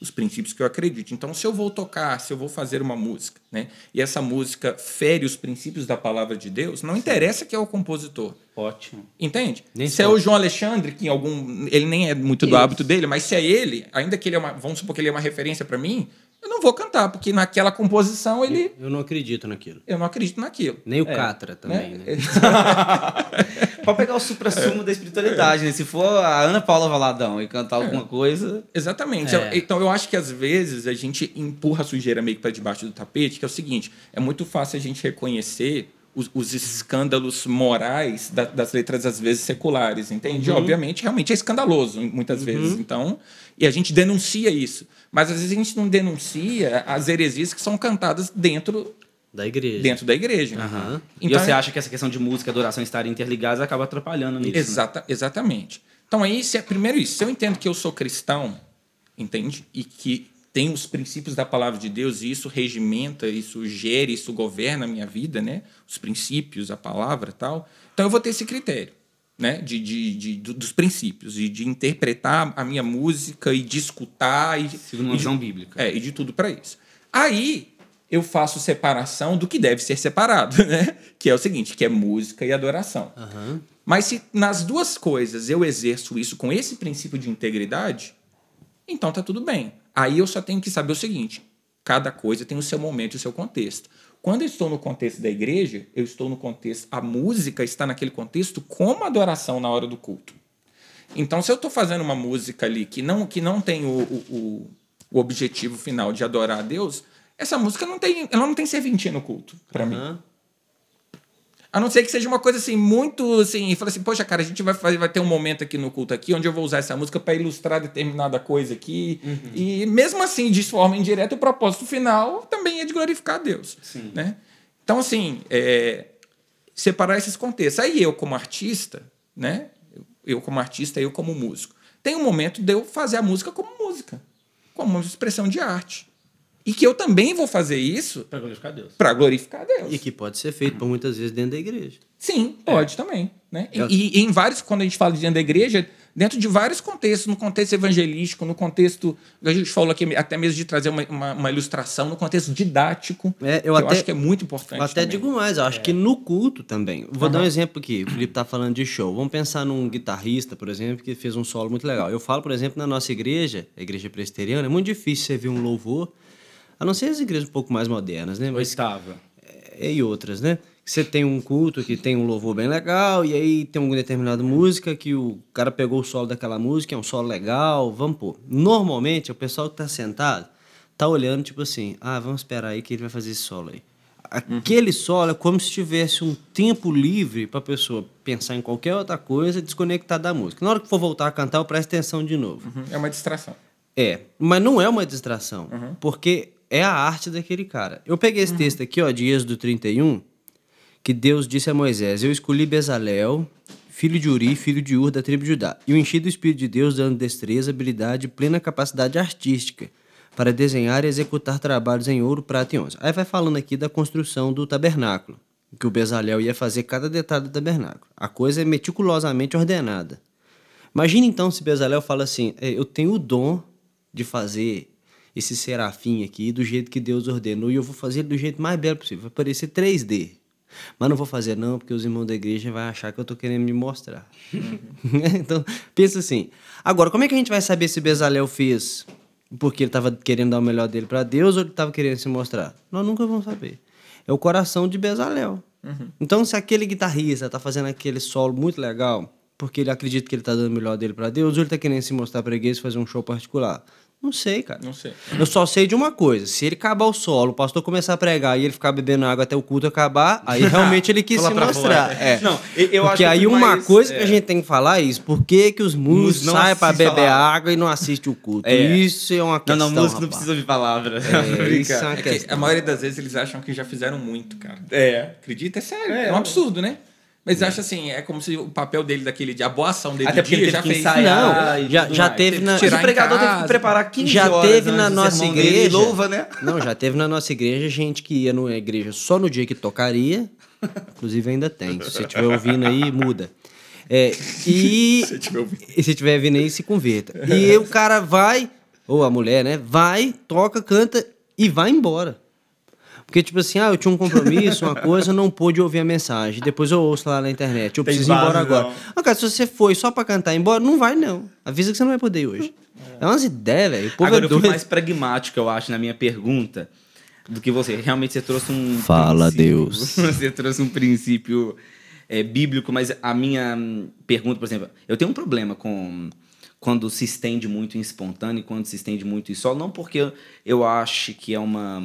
Os princípios que eu acredito. Então, se eu vou tocar, se eu vou fazer uma música, né, e essa música fere os princípios da palavra de Deus, não interessa que é o compositor. Ótimo. Entende? Nem se é o João Alexandre, que algum. Ele nem é muito do Isso. hábito dele, mas se é ele, ainda que ele é uma. Vamos supor que ele é uma referência para mim, eu não vou cantar, porque naquela composição ele. Eu não acredito naquilo. Eu não acredito naquilo. Nem o é, Catra também, né? né? (laughs) Pode pegar o supra-sumo é. da espiritualidade, né? Se for a Ana Paula Valadão e cantar alguma coisa. Exatamente. É. Então eu acho que às vezes a gente empurra a sujeira meio que para debaixo do tapete, que é o seguinte: é muito fácil a gente reconhecer os, os escândalos morais da, das letras, às vezes, seculares, entende? Uhum. Obviamente, realmente é escandaloso, muitas uhum. vezes. Então, e a gente denuncia isso. Mas, às vezes, a gente não denuncia as heresias que são cantadas dentro da igreja. Dentro da igreja. Uhum. Então, e você acha que essa questão de música e adoração estarem interligadas acaba atrapalhando nisso? Exata, né? Exatamente. Então, aí, se é, primeiro isso, se eu entendo que eu sou cristão, entende? E que tem os princípios da palavra de Deus e isso regimenta, isso gere, isso governa a minha vida, né? Os princípios, a palavra tal. Então eu vou ter esse critério, né? De, de, de dos princípios e de, interpretar a minha música e de escutar e segundo uma visão bíblica. É, e de tudo para isso. Aí eu faço separação do que deve ser separado, (laughs) né? Que é o seguinte, que é música e adoração. Uhum. Mas se nas duas coisas eu exerço isso com esse princípio de integridade, então tá tudo bem. Aí eu só tenho que saber o seguinte: cada coisa tem o seu momento e o seu contexto. Quando eu estou no contexto da igreja, eu estou no contexto, a música está naquele contexto como adoração na hora do culto. Então, se eu estou fazendo uma música ali que não, que não tem o, o, o objetivo final de adorar a Deus, essa música não tem, ela não tem serventia no culto, para uhum. mim. A não ser que seja uma coisa assim, muito assim, e fala assim, poxa, cara, a gente vai, fazer, vai ter um momento aqui no culto aqui onde eu vou usar essa música para ilustrar determinada coisa aqui. Uhum. E mesmo assim, de forma indireta, o propósito final também é de glorificar a Deus. Sim. Né? Então, assim, é, separar esses contextos. Aí eu, como artista, né? Eu como artista, eu como músico. Tem um momento de eu fazer a música como música, como uma expressão de arte. E que eu também vou fazer isso para glorificar Deus. Para glorificar Deus. E que pode ser feito por muitas vezes dentro da igreja. Sim, pode é. também. Né? E, e, em vários, quando a gente fala de dentro da igreja, dentro de vários contextos, no contexto evangelístico, no contexto, a gente falou aqui até mesmo de trazer uma, uma, uma ilustração, no contexto didático. É, eu, até, eu acho que é muito importante. Eu até também. digo mais, eu acho é. que no culto também. Vou uhum. dar um exemplo aqui. O Felipe está falando de show. Vamos pensar num guitarrista, por exemplo, que fez um solo muito legal. Eu falo, por exemplo, na nossa igreja, a igreja presbiteriana, é muito difícil você ver um louvor a não ser as igrejas um pouco mais modernas, né? Mas, Oitava. É, e outras, né? Você tem um culto que tem um louvor bem legal, e aí tem uma determinada música que o cara pegou o solo daquela música, é um solo legal, vamos pôr. Normalmente, o pessoal que tá sentado tá olhando, tipo assim, ah, vamos esperar aí que ele vai fazer esse solo aí. Aquele solo é como se tivesse um tempo livre para a pessoa pensar em qualquer outra coisa, desconectar da música. Na hora que for voltar a cantar, eu presto atenção de novo. Uhum. É uma distração. É, mas não é uma distração, uhum. porque é a arte daquele cara. Eu peguei esse uhum. texto aqui, ó, de Êxodo 31, que Deus disse a Moisés: Eu escolhi Bezalel, filho de Uri, filho de Ur, da tribo de Judá, e o enchi do Espírito de Deus, dando destreza, habilidade e plena capacidade artística para desenhar e executar trabalhos em ouro, prata e onça. Aí vai falando aqui da construção do tabernáculo, que o Bezalel ia fazer cada detalhe do tabernáculo. A coisa é meticulosamente ordenada. Imagina então se Bezalel fala assim: Eu tenho o dom de fazer esse serafim aqui do jeito que Deus ordenou e eu vou fazer do jeito mais belo possível. Vai parecer 3D. Mas não vou fazer não, porque os irmãos da igreja vão achar que eu tô querendo me mostrar. (laughs) então, pensa assim. Agora, como é que a gente vai saber se Bezalel fez porque ele estava querendo dar o melhor dele para Deus ou ele estava querendo se mostrar? Nós nunca vamos saber. É o coração de Bezalel. Uhum. Então, se aquele guitarrista está fazendo aquele solo muito legal, porque ele acredita que ele está dando o melhor dele para Deus, ou ele está querendo se mostrar para a igreja e fazer um show particular. Não sei, cara. Não sei. Eu só sei de uma coisa: se ele acabar o solo, o pastor começar a pregar e ele ficar bebendo água até o culto acabar, aí (laughs) realmente ele quis se mostrar. É. Não, eu Porque aí uma mais, coisa é... que a gente tem que falar é isso: por que, que os músicos saem para beber água e não assistem o culto? É. Isso é uma questão. Não, não, músico não precisa de palavra. É, (laughs) isso é uma é a maioria das vezes eles acham que já fizeram muito, cara. É. Acredita? É sério. É, é um absurdo, né? Mas acha assim, é como se o papel dele daquele dia, a boa ação dele Até porque dia, ele já fez. Ensaiar, não, já, já teve na. Tirar o pregador teve que preparar 15 já horas teve na nossa igreja. Louva, né? Não, já teve na nossa igreja gente que ia na igreja só no dia que tocaria. Inclusive ainda tem. Se você estiver ouvindo aí, muda. É, e (laughs) se tiver ouvindo. e se estiver vindo aí, se converta. E o cara vai, ou a mulher, né? Vai, toca, canta e vai embora. Porque, tipo assim, ah, eu tinha um compromisso, uma coisa, não pude ouvir a mensagem. Depois eu ouço lá na internet. Eu Tem preciso ir embora agora. Ah, cara, se você foi só pra cantar embora, não vai, não. Avisa que você não vai poder ir hoje. É, é umas ideias, velho. Agora, é eu fui mais pragmático, eu acho, na minha pergunta, do que você. Realmente, você trouxe um. Fala, Deus. (laughs) Você trouxe um princípio é, bíblico, mas a minha pergunta, por exemplo, eu tenho um problema com quando se estende muito em espontâneo, quando se estende muito em solo, não porque eu, eu acho que é uma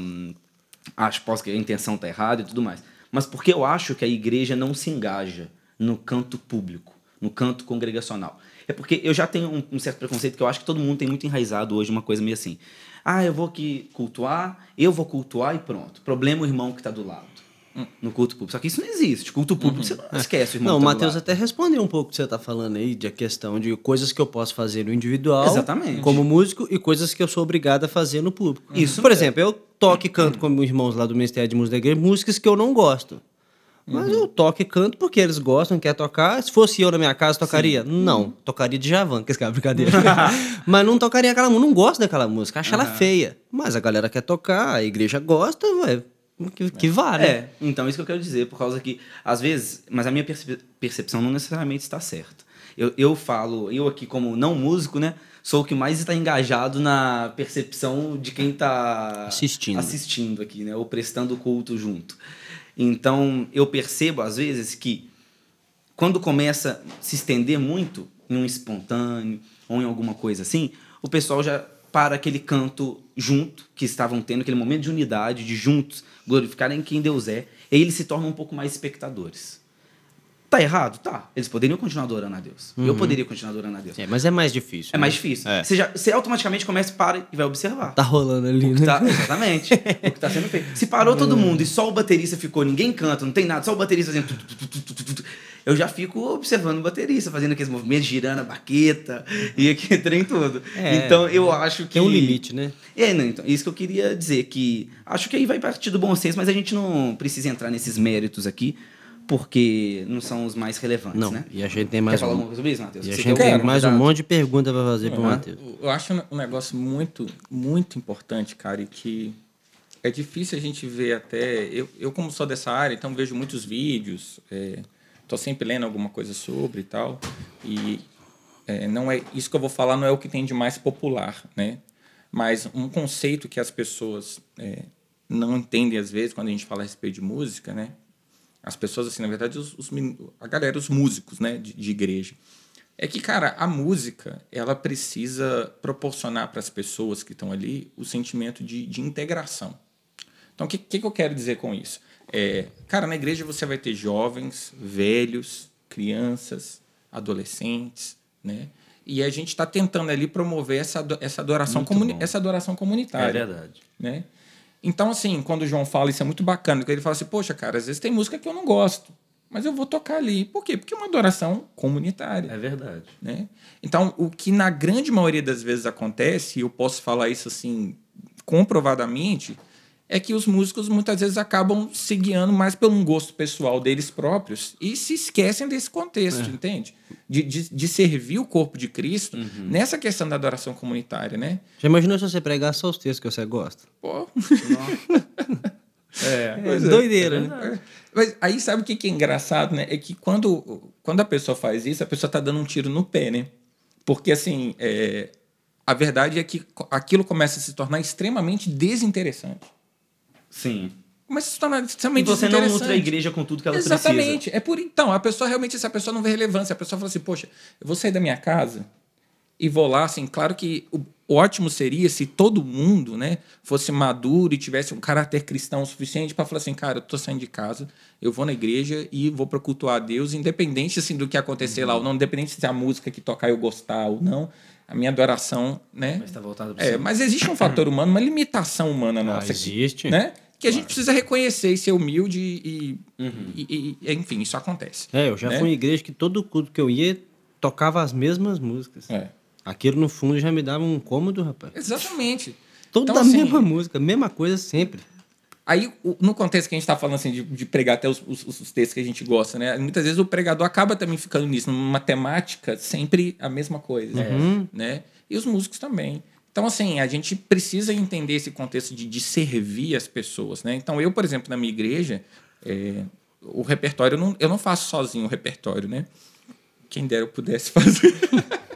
acho posso que a intenção está errada e tudo mais, mas porque eu acho que a igreja não se engaja no canto público, no canto congregacional. É porque eu já tenho um, um, certo preconceito que eu acho que todo mundo tem muito enraizado hoje, uma coisa meio assim. Ah, eu vou aqui cultuar, eu vou cultuar e pronto. Problema o irmão que está do lado no culto público. Só que isso não existe. Culto público uhum. você não esquece irmão. Não, o Matheus até respondeu um pouco o que você está falando aí, de a questão de coisas que eu posso fazer no individual, Exatamente. como músico, e coisas que eu sou obrigado a fazer no público. Uhum. Isso. Por exemplo, eu toco e canto com meus irmãos lá do Ministério de Música da Igreja, músicas que eu não gosto. Mas uhum. eu toco e canto porque eles gostam, quer tocar. Se fosse eu na minha casa, tocaria? Sim. Não, tocaria de Javan, que esse cara é brincadeira. (laughs) Mas não tocaria aquela música, não gosto daquela música, acho ela feia. Mas a galera quer tocar, a igreja gosta, vai que, que vá, né? É, então isso que eu quero dizer, por causa que, às vezes, mas a minha percepção não necessariamente está certa. Eu, eu falo, eu aqui como não músico, né, sou o que mais está engajado na percepção de quem está assistindo. assistindo aqui, né, ou prestando culto junto. Então, eu percebo, às vezes, que quando começa a se estender muito em um espontâneo ou em alguma coisa assim, o pessoal já para aquele canto junto que estavam tendo, aquele momento de unidade, de juntos glorificarem quem Deus é, e eles se tornam um pouco mais espectadores. Tá errado? Tá. Eles poderiam continuar adorando a Deus. Uhum. Eu poderia continuar adorando a Deus. É, mas é mais difícil. É né? mais difícil. É. Você, já, você automaticamente começa, para e vai observar. Tá rolando ali, né? Tá, exatamente. o que tá sendo feito. Se parou todo (laughs) mundo e só o baterista ficou, ninguém canta, não tem nada, só o baterista fazendo. eu já fico observando o baterista, fazendo aqueles movimentos, girando a baqueta e aquele (laughs) trem todo. É, então eu acho que. Tem um limite, né? É, não, então, isso que eu queria dizer, que acho que aí vai partir do bom senso, mas a gente não precisa entrar nesses méritos aqui porque não são os mais relevantes, não, né? E a gente tem mais Quer um... falar alguma coisa sobre isso, Matheus? E a gente tem mais um monte de pergunta para fazer uhum. para o Matheus. Eu acho um negócio muito, muito importante, cara, e que é difícil a gente ver até... Eu, eu como sou dessa área, então vejo muitos vídeos, estou é, sempre lendo alguma coisa sobre e tal, e é, não é isso que eu vou falar não é o que tem de mais popular, né? Mas um conceito que as pessoas é, não entendem às vezes quando a gente fala a respeito de música, né? As pessoas, assim, na verdade, os, os a galera, os músicos, né, de, de, igreja, é que, cara, a música, ela precisa proporcionar para as pessoas que estão ali o sentimento de, de integração. Então, o que, que, eu quero dizer com isso? É, cara, na igreja você vai ter jovens, velhos, crianças, adolescentes, né? E a gente está tentando ali promover essa, essa, adoração, comuni essa adoração comunitária. É verdade. Né? Então, assim, quando o João fala, isso é muito bacana, porque ele fala assim, poxa, cara, às vezes tem música que eu não gosto, mas eu vou tocar ali. Por quê? Porque é uma adoração comunitária. É verdade. Né? Então, o que na grande maioria das vezes acontece, e eu posso falar isso assim comprovadamente, é que os músicos muitas vezes acabam se guiando mais pelo um gosto pessoal deles próprios e se esquecem desse contexto, é. entende? De, de, de, servir o corpo de Cristo uhum. nessa questão da adoração comunitária, né? Já imaginou se você pregar só os textos que você gosta? Pô. (laughs) É, Pois é. doideira, né? Mas aí sabe o que é engraçado, né? É que quando, quando a pessoa faz isso, a pessoa tá dando um tiro no pé, né? Porque assim, é, a verdade é que aquilo começa a se tornar extremamente desinteressante. Sim. Começa a se tornar E extremamente você não nutre a igreja com tudo que ela Exatamente. É por então, a pessoa realmente, se a pessoa não vê relevância, a pessoa fala assim, poxa, eu vou sair da minha casa e vou lá, assim, claro que o ótimo seria se todo mundo, né, fosse maduro e tivesse um caráter cristão suficiente para falar assim, cara, eu tô saindo de casa, eu vou na igreja e vou para cultuar a Deus, independente assim do que acontecer lá ou não, independente se a música que tocar eu gostar ou não, a minha adoração, né? Mas tá voltado pra É, você. mas existe um fator humano, uma limitação humana nossa. aqui, existe. Né? Que a gente precisa reconhecer e ser humilde e, e- e- enfim, isso acontece. É, eu já né? fui em igreja que todo culto que eu ia tocava as mesmas músicas. É. Aquilo no fundo já me dava um cômodo, rapaz. Exatamente. Toda Então, a assim, mesma música, mesma coisa sempre. Aí, no contexto que a gente está falando assim, de, de pregar até os, os- os textos que a gente gosta, né? Muitas vezes o pregador acaba também ficando nisso, numa temática sempre a mesma coisa. Né? E os músicos também. Então, assim, a gente precisa entender esse contexto de, de servir as pessoas, né? Então, eu, por exemplo, na minha igreja, é, o repertório, eu não, eu não faço sozinho o repertório, né? Quem dera eu pudesse (laughs) fazer.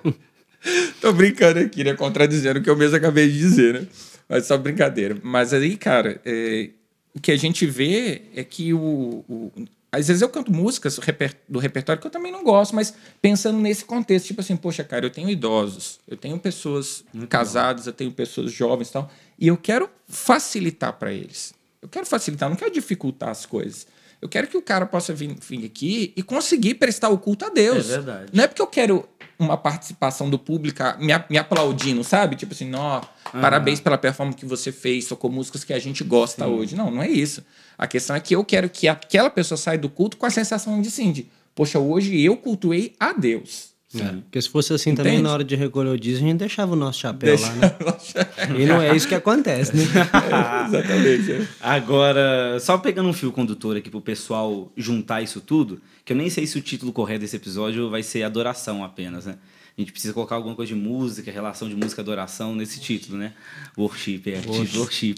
(laughs) Tô brincando aqui, né? Contradizendo o que eu mesmo acabei de dizer, né? Mas só brincadeira. Mas aí, cara, é, o que a gente vê é que o, o- Às vezes eu canto músicas do reper- do repertório que eu também não gosto, mas pensando nesse contexto, tipo assim, poxa, cara, eu tenho idosos, eu tenho pessoas casadas, eu tenho pessoas jovens e tal, e eu quero facilitar para eles. Eu quero facilitar, não quero dificultar as coisas. Eu quero que o cara possa vir, vir aqui e conseguir prestar o culto a Deus. É verdade. Não é porque eu quero uma participação do público me, a- me aplaudindo, sabe? Tipo assim, ó, parabéns pela performance que você fez, tocou músicas que a gente gosta hoje. Não, não é isso. A questão é que eu quero que aquela pessoa saia do culto com a sensação de sim, de, poxa, hoje eu cultuei a Deus. É, Porque se fosse assim também, Entende? na hora de recolher o dízimo, a gente deixava o nosso chapéu lá, né? (laughs) E não é isso que acontece, né? (laughs) Exatamente. é. Agora, só pegando um fio condutor aqui pro pessoal juntar isso tudo, que eu nem sei se o título correto desse episódio vai ser adoração apenas, né? A gente precisa colocar alguma coisa de música, relação de música e adoração nesse título, né? Worship, é, título worship.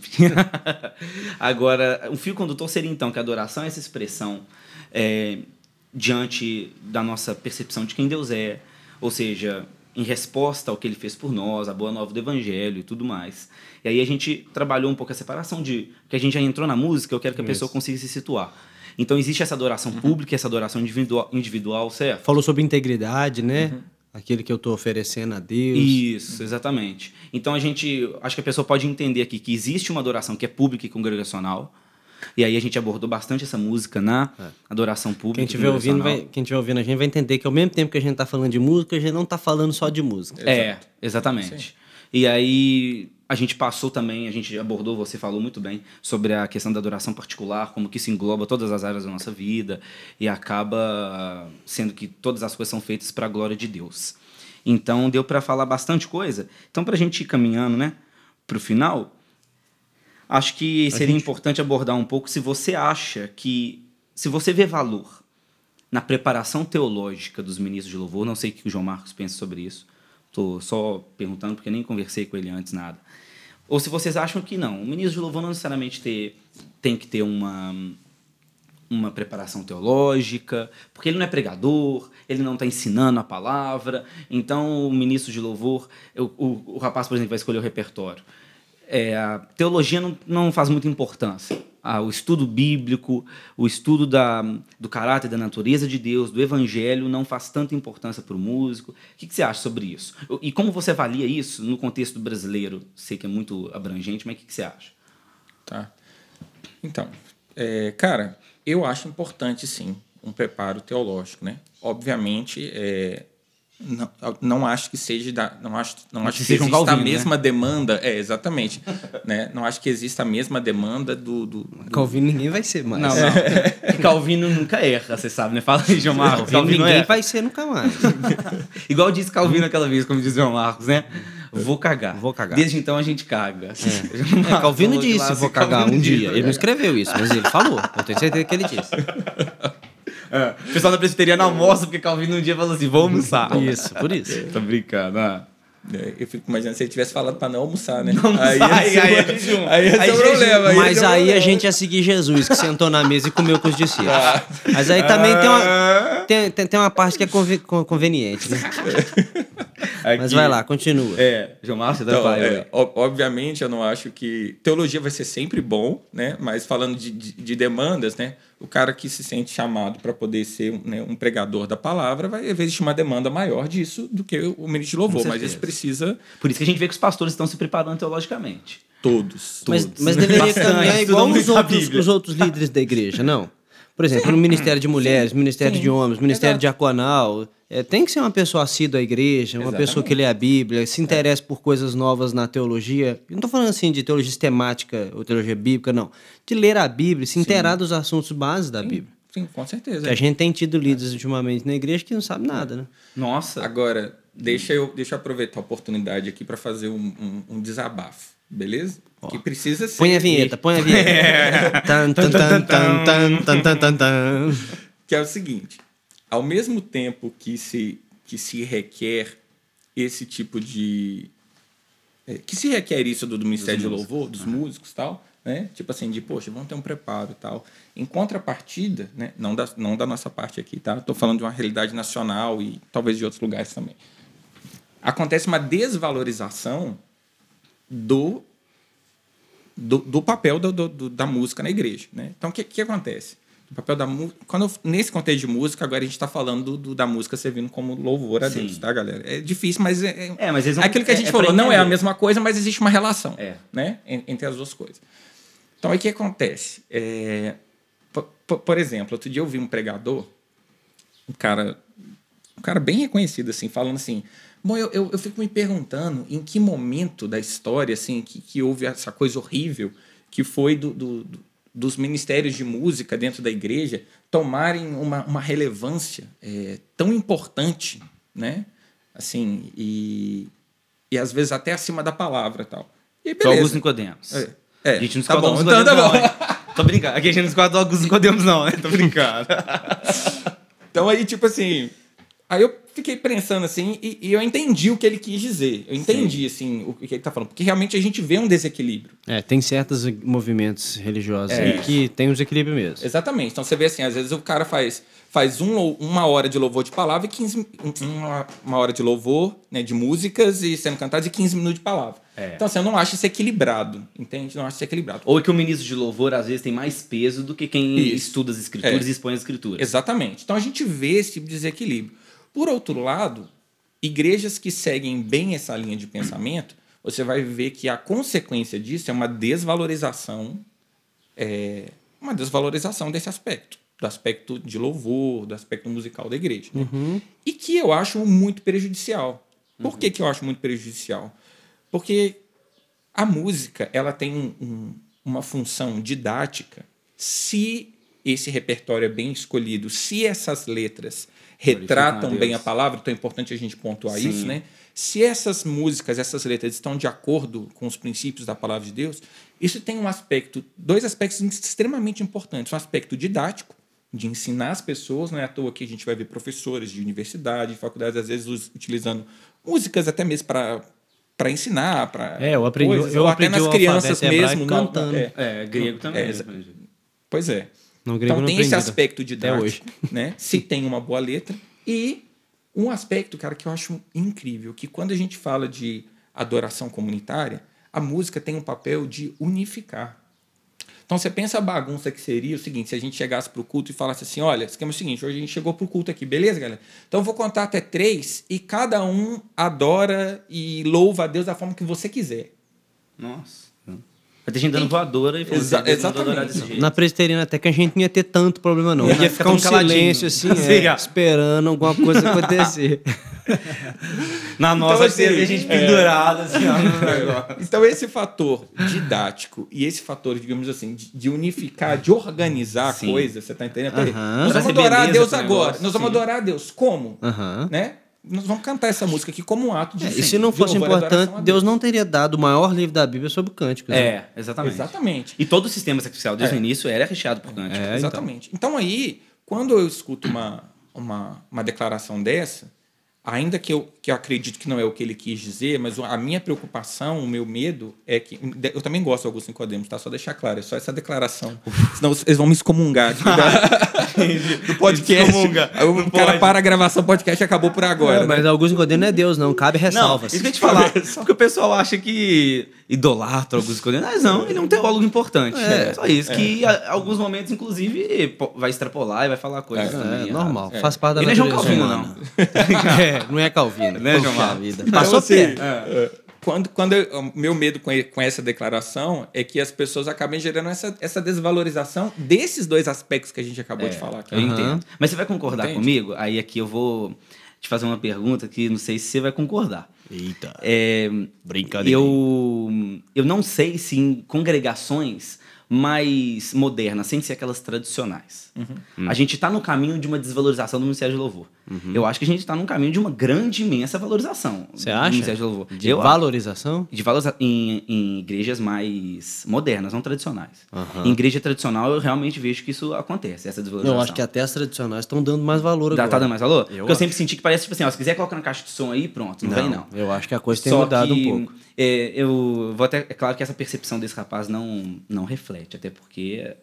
(laughs) Agora, um fio condutor seria então que a adoração é essa expressão é, diante da nossa percepção de quem Deus é, ou seja, em resposta ao que ele fez por nós, a boa nova do evangelho e tudo mais. E aí a gente trabalhou um pouco a separação de que a gente já entrou na música, eu quero que a pessoa consiga se situar. Então existe essa adoração pública e essa adoração individual, individual certo? Falou sobre integridade, né? Aquilo que eu tô oferecendo a Deus. Isso, exatamente. Então a gente, acho que a pessoa pode entender aqui que existe uma adoração que é pública e congregacional. E aí a gente abordou bastante essa música na adoração pública. Quem estiver ouvindo, vai, quem tiver ouvindo a gente vai entender que ao mesmo tempo que a gente tá falando de música, a gente não tá falando só de música. É, exatamente. E aí a gente passou também, a gente abordou, você falou muito bem, sobre a questão da adoração particular, como que isso engloba todas as áreas da nossa vida e acaba sendo que todas as coisas são feitas para a glória de Deus. Então deu para falar bastante coisa. Então para a gente ir caminhando, né, para o final, acho que seria importante abordar um pouco se você acha que, se você vê valor na preparação teológica dos ministros de louvor, não sei o que o João Marcos pensa sobre isso, estou só perguntando porque nem conversei com ele antes nada. Ou se vocês acham que não, o ministro de louvor não necessariamente ter, tem que ter uma, uma preparação teológica, porque ele não é pregador, ele não está ensinando a palavra. Então, o ministro de louvor, o, o, o rapaz, por exemplo, vai escolher o repertório. É, a teologia não, não faz muita importância. Ah, o estudo bíblico, o estudo da, do caráter da natureza de Deus, do evangelho, não faz tanta importância para o músico. O que, que você acha sobre isso? E como você avalia isso no contexto brasileiro? Sei que é muito abrangente, mas o que, que você acha? Tá. Então, é, cara, eu acho importante sim um preparo teológico, né? Obviamente, é, não, não acho que seja da, não acho, não acho que, seja um exista Calvino, a né? mesma demanda, é exatamente, (laughs) né? Não acho que exista a mesma demanda do, do, do- Calvino ninguém vai ser mais. Não, não. (laughs) Que Calvino nunca erra, você sabe, né? Fala aí, João Marcos. Calvino ninguém erra. vai ser nunca mais. (laughs) Igual disse Calvino aquela vez, como diz o João Marcos, né? Vou cagar. Vou cagar. Desde então a gente caga. É, Calvino Falou de disse, lá, vou assim, cagar Calvino um dia. Ele não escreveu isso, mas ele falou. Eu tenho certeza que ele disse. É, O pessoal da presbiteriana almoça porque Calvino um dia falou assim: vou almoçar. Isso, por isso. (laughs) Tô brincando. ah. É, Eu fico imaginando se ele tivesse falado para não almoçar, né? Não aí almoçar, (laughs) ia ser, aí é jejum. aí ser Aí problema. Mas ser um aí a problema. gente ia seguir Jesus, que sentou na mesa e comeu com os discípulos. Mas aí também tem uma, tem, tem, tem uma parte que é conve- con- conveniente, né? (laughs) Mas Aqui- vai lá, continua. É, João Márcio, Então, é, ob- obviamente, eu não acho que teologia vai ser sempre bom, né? Mas falando de, de, de demandas, né? O cara que se sente chamado para poder ser um, né, um pregador da palavra, vai existir uma demanda maior disso do que o ministro de louvor. Mas isso precisa Por isso que a gente vê que os pastores estão se preparando teologicamente. todos. Mas, todos. mas deveria Bastante, caminhar igual os outros, os outros líderes da igreja, não? Por exemplo, no Ministério de Mulheres, Ministério de Homens, Ministério Exato. Diaconal. é, tem que ser uma pessoa assídua à igreja, uma Exatamente. pessoa que lê a Bíblia, se interessa por coisas novas na teologia. Eu não estou falando assim de teologia sistemática ou teologia bíblica, não. De ler a Bíblia, se inteirar dos assuntos básicos da Bíblia. Sim, com certeza. Que a gente tem tido líderes ultimamente na igreja que não sabe nada, né? Nossa. Agora, deixa eu, deixa eu aproveitar a oportunidade aqui para fazer um, um- um desabafo, beleza? Que precisa ser. Põe a vinheta, põe a vinheta. (laughs) Tan, tan, tan, que é o seguinte: ao mesmo tempo que se, que se requer esse tipo de. É, que se requer isso do, do Ministério de Louvor, dos músicos e tal, né? Tipo assim, de, poxa, vamos ter um preparo e tal. Em contrapartida, né? não, da, não da nossa parte aqui, tá? Estou falando de uma realidade nacional e talvez de outros lugares também. Acontece uma desvalorização do do, do papel do- do- da música na igreja. Né? Então, o que, que acontece? O papel da quando eu- Nesse contexto de música, agora a gente está falando do- da música servindo como louvor a Sim. Deus, tá, galera? É difícil, mas é, é, É, mas aquilo que a é- gente é falou. Não é a mesma coisa, mas existe uma relação É. né? en- entre as duas coisas. Então, aí o que acontece? É, po- po- por exemplo, outro dia eu vi um pregador, um cara, um cara bem reconhecido, assim, falando assim. Bom, eu, eu, eu fico me perguntando em que momento da história assim que, que houve essa coisa horrível que foi do, do- do- dos ministérios de música dentro da igreja tomarem uma, uma relevância é, tão importante, né? Assim, e, e às vezes até acima da palavra e tal. E aí, Só alguns. Nicodemos. É. É, A gente não tá bom, dos então tá bom. não, hein? Tô brincando. Aqui a gente não discorda dos Nicodemos, não, né? Tô brincando. (laughs) Então aí, tipo assim. Aí eu fiquei pensando assim, e, e eu entendi o que ele quis dizer. Eu entendi, assim, o que ele tá falando. Porque realmente a gente vê um desequilíbrio. É, tem certos movimentos religiosos É. aí que tem um desequilíbrio mesmo. Exatamente. Então você vê assim, às vezes o cara faz, faz um, uma hora de louvor de palavra e 15, um- uma, uma hora de louvor, né, de músicas e sendo cantadas e 15 minutos de palavra. É. Então assim, eu não acho isso equilibrado, entende? Não acho isso equilibrado. Ou que o ministro de louvor, às vezes, tem mais peso do que quem Isso. estuda as escrituras É. e expõe as escrituras. Exatamente. Então a gente vê esse tipo de desequilíbrio. Por outro lado, igrejas que seguem bem essa linha de pensamento, você vai ver que a consequência disso é uma desvalorização, é, uma desvalorização desse aspecto, do aspecto de louvor, do aspecto musical da igreja. né? E que eu acho muito prejudicial. Por que, que eu acho muito prejudicial? Porque a música ela tem um- um- uma função didática se esse repertório é bem escolhido, se essas letras retratam bem a palavra, então é importante a gente pontuar Sim. isso, né? Se essas músicas, essas letras estão de acordo com os princípios da palavra de Deus, isso tem um aspecto, dois aspectos extremamente importantes. Um aspecto didático, de ensinar as pessoas, não é à toa que a gente vai ver professores de universidade, de faculdades, às vezes utilizando músicas até mesmo para para ensinar, para É, eu aprendi- eu ou aprendi até nas crianças mesmo, não- cantando. é, É, grego também. É, exa- Pois é. No grego Então não tem esse aprendi, aspecto até didático, né? Se tem uma boa letra e um aspecto, cara, que eu acho incrível, que quando a gente fala de adoração comunitária, a música tem um papel de unificar. Então você pensa a bagunça que seria o seguinte, se a gente chegasse pro culto e falasse assim, olha, esquema é o seguinte, hoje a gente chegou pro culto aqui, beleza, galera? Então eu vou contar até três e cada um adora e louva a Deus da forma que você quiser. Nossa. Vai ter gente dando voadora e falando Exa- "Deus mandou exatamente. adorar desse jeito. Na presbiteriana até que a gente não ia ter tanto problema, não. Ia Ia ficar ficar um silêncio assim, (laughs) Assim, é, esperando alguma coisa acontecer. (laughs) Na nossa, assim, teve a gente pendurada, assim, ó, no (laughs) negócio. Então, esse fator didático e esse fator, digamos assim, de, de unificar, de organizar Sim. a coisa, você tá entendendo? Nós vamos adorar a Deus agora. negócio, Nós vamos sim. adorar a Deus. Como? Aham. Né? Nós vamos cantar essa música aqui como um ato de. É, e se não de fosse e adoração importante, a Deus não teria dado o maior livro da Bíblia sobre cânticos. né? É, exatamente. Exatamente. E todo o sistema sacrificial desde É. o início era recheado por cântico. É, então. Exatamente. Então. aí, quando eu escuto uma, uma, uma declaração dessa, ainda que eu, que eu acredito que não é o que ele quis dizer, mas a minha preocupação, o meu medo é que. Eu também gosto do Augusto Nicodemos, tá? Só deixar claro, é só essa declaração. Senão eles vão me excomungar (laughs) aqui da, do podcast. O cara para a gravação, o podcast acabou por agora. É, mas né? Augusto Nicodemos não é Deus, não. Cabe ressalvas. Não, isso que eu te falar. (laughs) porque o pessoal acha que idolatra Augusto Nicodemos. Mas não, ele é um teólogo importante. É, só isso. É. Que em alguns momentos, inclusive, vai extrapolar e vai falar coisas. É, é normal. Faz parte da Ele não é João Calvino, não. (laughs) é, não é Calvino. Né, João Vida. Passou assim, é, é. Quando, quando eu, meu medo com, com essa declaração é que as pessoas acabem gerando essa, essa desvalorização desses dois aspectos que a gente acabou é, de falar aqui. Eu uhum. entendo. Mas você vai concordar Entende? comigo? Aí aqui eu vou te fazer uma pergunta que não sei se você vai concordar. Eita. É, Brincadeira. Eu, eu não sei se em congregações mais modernas, sem ser aquelas tradicionais. Uhum. A gente está no caminho de uma desvalorização do Ministério de Louvor. Uhum. Eu acho que a gente está num caminho de uma grande, imensa valorização. Você acha? Do Ministério de Louvor. De eu valorização? De valorização em, em, igrejas mais modernas, não tradicionais. Uhum. Em igreja tradicional, eu realmente vejo que isso acontece, essa desvalorização. Eu acho que até as tradicionais estão dando mais valor agora. Tá dando mais valor? Eu Porque acho. eu sempre senti que parece, tipo assim, ó, se quiser colocar na caixa de som aí, pronto, não, não vem não. Eu acho que a coisa tem Só mudado que, um pouco. É, eu vou até, é claro que essa percepção desse rapaz não, não reflete, até porque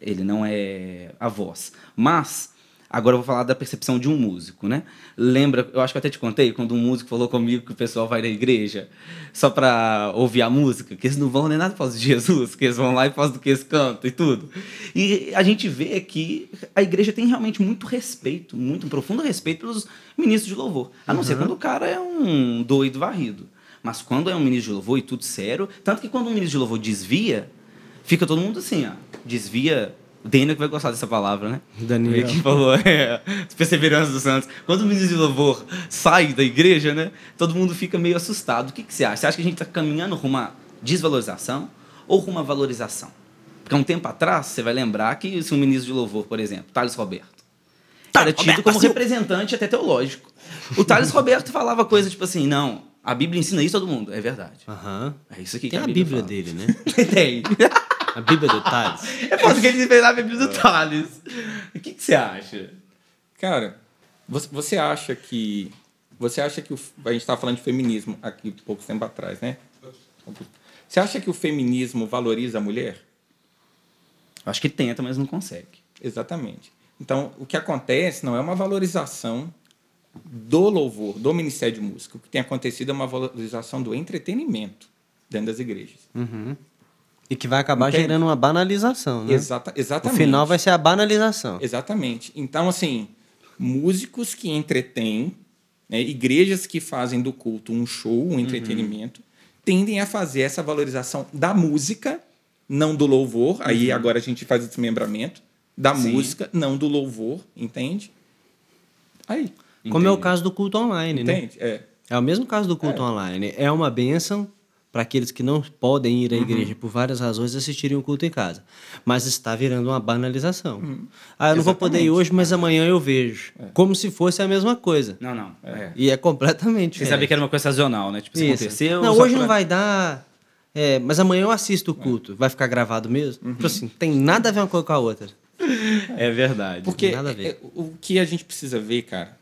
ele não é a voz. Mas Agora eu vou falar da percepção de um músico, né? Lembra, eu acho que eu até te contei, quando um músico falou comigo que o pessoal vai na igreja só para ouvir a música, que eles não vão nem nada por causa de (laughs) Jesus, que eles vão lá e fazem do que eles cantam e tudo. E a gente vê que a igreja tem realmente muito respeito, muito um profundo respeito pelos ministros de louvor. A não uhum. ser quando o cara é um doido varrido. Mas quando é um ministro de louvor e tudo sério, tanto que quando um ministro de louvor desvia, fica todo mundo assim, ó, desvia o Daniel que vai gostar dessa palavra, né? Daniel. Que falou, (laughs) é, perseverança dos santos. Quando o ministro de louvor sai da igreja, né? Todo mundo fica meio assustado. O que, que você acha? Você acha que a gente está caminhando rumo a desvalorização ou rumo a valorização? Porque há um tempo atrás, você vai lembrar que se um ministro de louvor, por exemplo, Thales Roberto, era tido Roberto, como assim, representante até teológico. O Thales (laughs) Roberto falava coisa tipo assim, não, a Bíblia ensina isso a todo mundo. É verdade. Uhum. É isso aqui Tem que a Bíblia, a Bíblia dele, né? (laughs) Tem. A Bíblia do Thales. (laughs) É porque ele fez a Bíblia do Thales. O que, que você acha? Cara, você acha que. Você acha que o, a gente estava falando de feminismo aqui pouco tempo atrás, né? Você acha que o feminismo valoriza a mulher? Acho que tenta, mas não consegue. Exatamente. Então, o que acontece não é uma valorização do louvor, do Ministério de Música. O que tem acontecido é uma valorização do entretenimento dentro das igrejas. Uhum. E que vai acabar Entende? gerando uma banalização, né? Exata, exatamente. O final vai ser a banalização. Exatamente. Então, assim, músicos que entretêm, né, igrejas que fazem do culto um show, um entretenimento, uhum. tendem a fazer essa valorização da música, não do louvor. Uhum. Aí agora a gente faz o desmembramento da Sim. música, não do louvor, entende? Aí. Como Entende? é o caso do culto online, né? Entende? né? É. É o mesmo caso do culto é. online. É uma bênção para aqueles que não podem ir à uhum. igreja por várias razões assistirem o culto em casa. Mas está virando uma banalização. Uhum. Ah, eu não vou poder ir hoje, mas amanhã eu vejo. É. Como se fosse a mesma coisa. Não, não. É. E é completamente Você sabia que era uma coisa sazonal, né? Tipo, se aconteceu... Não, hoje pra... não vai dar... É, mas amanhã eu assisto o culto. Vai ficar gravado mesmo? Uhum. Tipo assim, tem nada a ver uma coisa com a outra. É verdade. Porque nada a ver. É, o que a gente precisa ver, cara,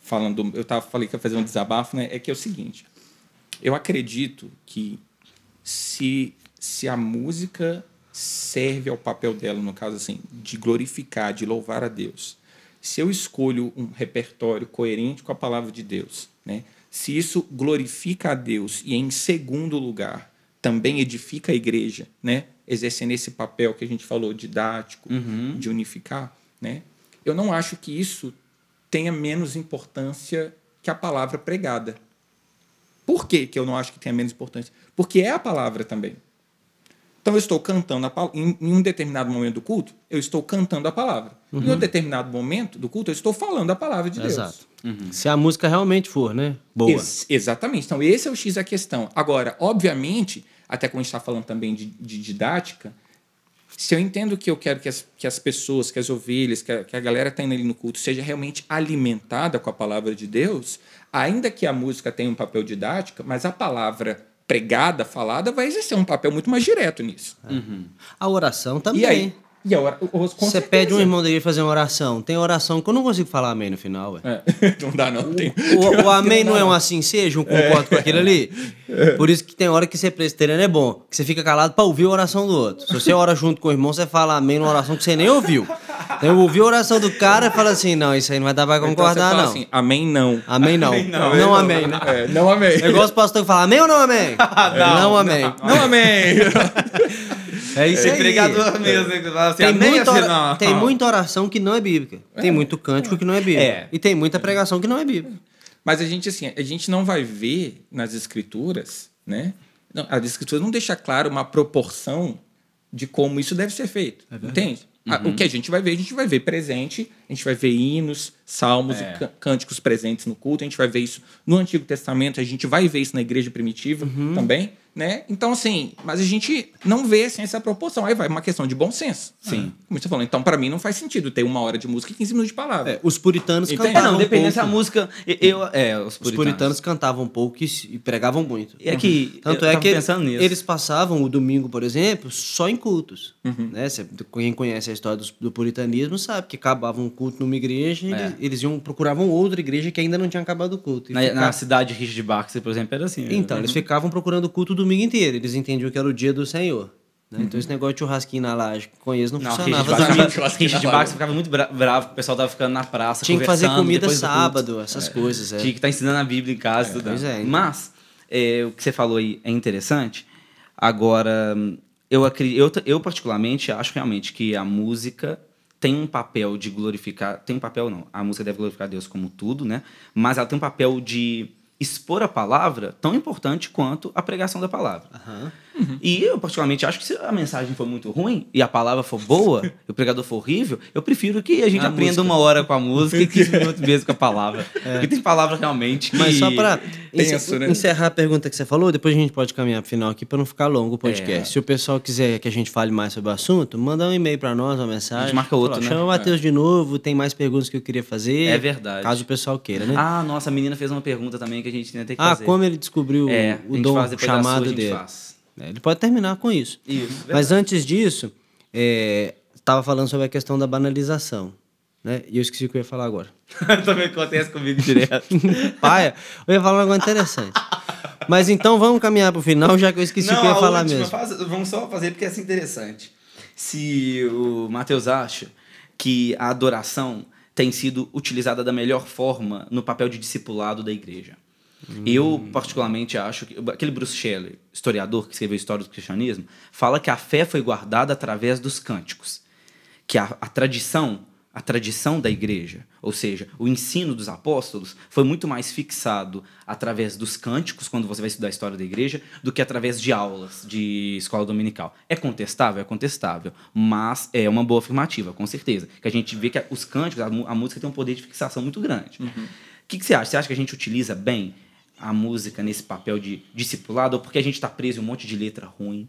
falando... Eu tava, falei que ia fazer um desabafo, né? É que é o seguinte eu acredito que se, se a música serve ao papel dela, no caso assim, de glorificar, de louvar a Deus, se eu escolho um repertório coerente com a palavra de Deus, né? se isso glorifica a Deus e, em segundo lugar, também edifica a igreja, né? exercendo esse papel que a gente falou didático, uhum. de unificar, né? eu não acho que isso tenha menos importância que a palavra pregada. Por que, que eu não acho que tenha menos importância? Porque é a palavra também. Então eu estou cantando a palavra. Em, em um determinado momento do culto, eu estou cantando a palavra. Uhum. Em um determinado momento do culto, eu estou falando a palavra de Deus. Exato. Uhum. Se a música realmente for, né? Boa. Ex exatamente. Então, esse é o X da questão. Agora, obviamente, até quando a gente está falando também de, de, didática, se eu entendo que eu quero que as, que as pessoas, que as ovelhas, que a, que a galera está indo ali no culto seja realmente alimentada com a palavra de Deus, ainda que a música tenha um papel didático, mas a palavra pregada, falada, vai exercer um papel muito mais direto nisso. Uhum. A oração também. E aí, E a hora, Você pede um irmão da igreja fazer uma oração. Tem oração que eu não consigo falar amém no final, ué. É, (laughs) não dá, não. Tem, O, o (laughs) amém não é um assim seja, um concordo com aquilo ali. Por isso que tem hora que ser presbiteriano é bom, que você fica calado pra ouvir a oração do outro. Se você ora junto com o irmão, você fala amém numa oração que você nem ouviu. Então eu ouvi a oração do cara e fala assim, não, isso aí não vai dar pra Então concordar, fala não. assim, amém não. Amém não. Não, amém, né? É, não amém. É igual os pastores que falam amém ou não amém? (laughs) não, amém. Não amém. É isso aí. pregador mesmo que fala assim, Tem muita, assim, não. tem muita oração que não é bíblica. Tem muito cântico que não é bíblico. É. E tem muita pregação que não é bíblica. Mas a gente, assim, a gente não vai ver nas escrituras, né? Não, as escrituras não deixam claro uma proporção de como isso deve ser feito. entende? A- O que a gente vai ver, a gente vai ver presente, a gente vai ver hinos, salmos É. e cân- cânticos presentes no culto, a gente vai ver isso no Antigo Testamento, a gente vai ver isso na igreja primitiva também, né? Então, assim, mas a gente não vê assim, essa proporção. Aí vai uma questão de bom senso. Sim. Como você falou, então, para mim, não faz sentido ter uma hora de música e 15 minutos de palavra. É, os puritanos Entende? É, cantavam não, dependendo se a pouco. música. Eu, é, os Os puritanos. puritanos cantavam pouco e, pregavam muito. É que. Tanto eu é que pensando nisso. eles passavam o domingo, por exemplo, só em cultos. Uhum. Né? Cê- quem conhece a história do, do puritanismo sabe que acabava um culto numa igreja e É. eles, eles iam procuravam outra igreja que ainda não tinha acabado o culto. Na, ficava- na cidade de Richard Baxter, por exemplo, era assim. Então, eles ficavam procurando o culto o domingo inteiro. Eles entendiam que era o dia do Senhor. né? Então, esse negócio de churrasquinho na laje com eles não, Não, funcionava. Richard (laughs) Baxter ficava muito bra- bravo, o pessoal tava ficando na praça. Tinha que fazer comida sábado, essas coisas. É. Tinha que estar ensinando a Bíblia em casa. e tudo. pois é, então. Mas, é, o que você falou aí é interessante. Agora, eu, eu, eu particularmente acho realmente que a música tem um papel de glorificar. Tem um papel, não. A música deve glorificar Deus como tudo, né? Mas ela tem um papel de expor a palavra tão importante quanto a pregação da palavra. E eu, particularmente, acho que se a mensagem for muito ruim e a palavra for boa (laughs) e o pregador for horrível, eu prefiro que a gente A aprenda música. uma hora com a música e 15 (laughs) minutos mesmo com a palavra. Porque tem palavra realmente que... Mas só para Tenso, né? encerrar a pergunta que você falou, depois a gente pode caminhar para o final aqui para não ficar longo o podcast. É. Se o pessoal quiser que a gente fale mais sobre o assunto, manda um e-mail para nós, uma mensagem. A gente marca outro, Fala, né? Chama o Matheus de novo, tem mais perguntas que eu queria fazer. É verdade. Caso o pessoal queira, né? Ah, nossa, a menina fez uma pergunta também que a gente tem que Ah, fazer. como ele descobriu É, o dom, chamado a gente dele. faz. É, Ele pode terminar com isso. Isso, Mas antes disso, estava falando sobre a questão da banalização. Né? E eu esqueci o que eu ia falar agora. (laughs) também acontece comigo direto. (laughs) Paia, eu ia falar um negócio interessante. Mas então vamos caminhar para o final, já que eu esqueci o que eu ia falar mesmo. faz- vamos só fazer porque é assim interessante. Se o Mateus acha que a adoração tem sido utilizada da melhor forma no papel de discipulado da igreja. Eu, particularmente, acho que. Aquele Bruce Shelley, historiador que escreveu a História do Cristianismo, fala que a fé foi guardada através dos cânticos. Que a, a tradição, a tradição da igreja, ou seja, o ensino dos apóstolos, foi muito mais fixado através dos cânticos, quando você vai estudar a história da igreja, do que através de aulas de escola dominical. É contestável? É contestável. Mas é uma boa afirmativa, com certeza. Que a gente vê que os cânticos, a, música tem um poder de fixação muito grande. O que, que você acha? Você acha que a gente utiliza bem a música nesse papel de discipulado, ou porque a gente está preso em um monte de letra ruim?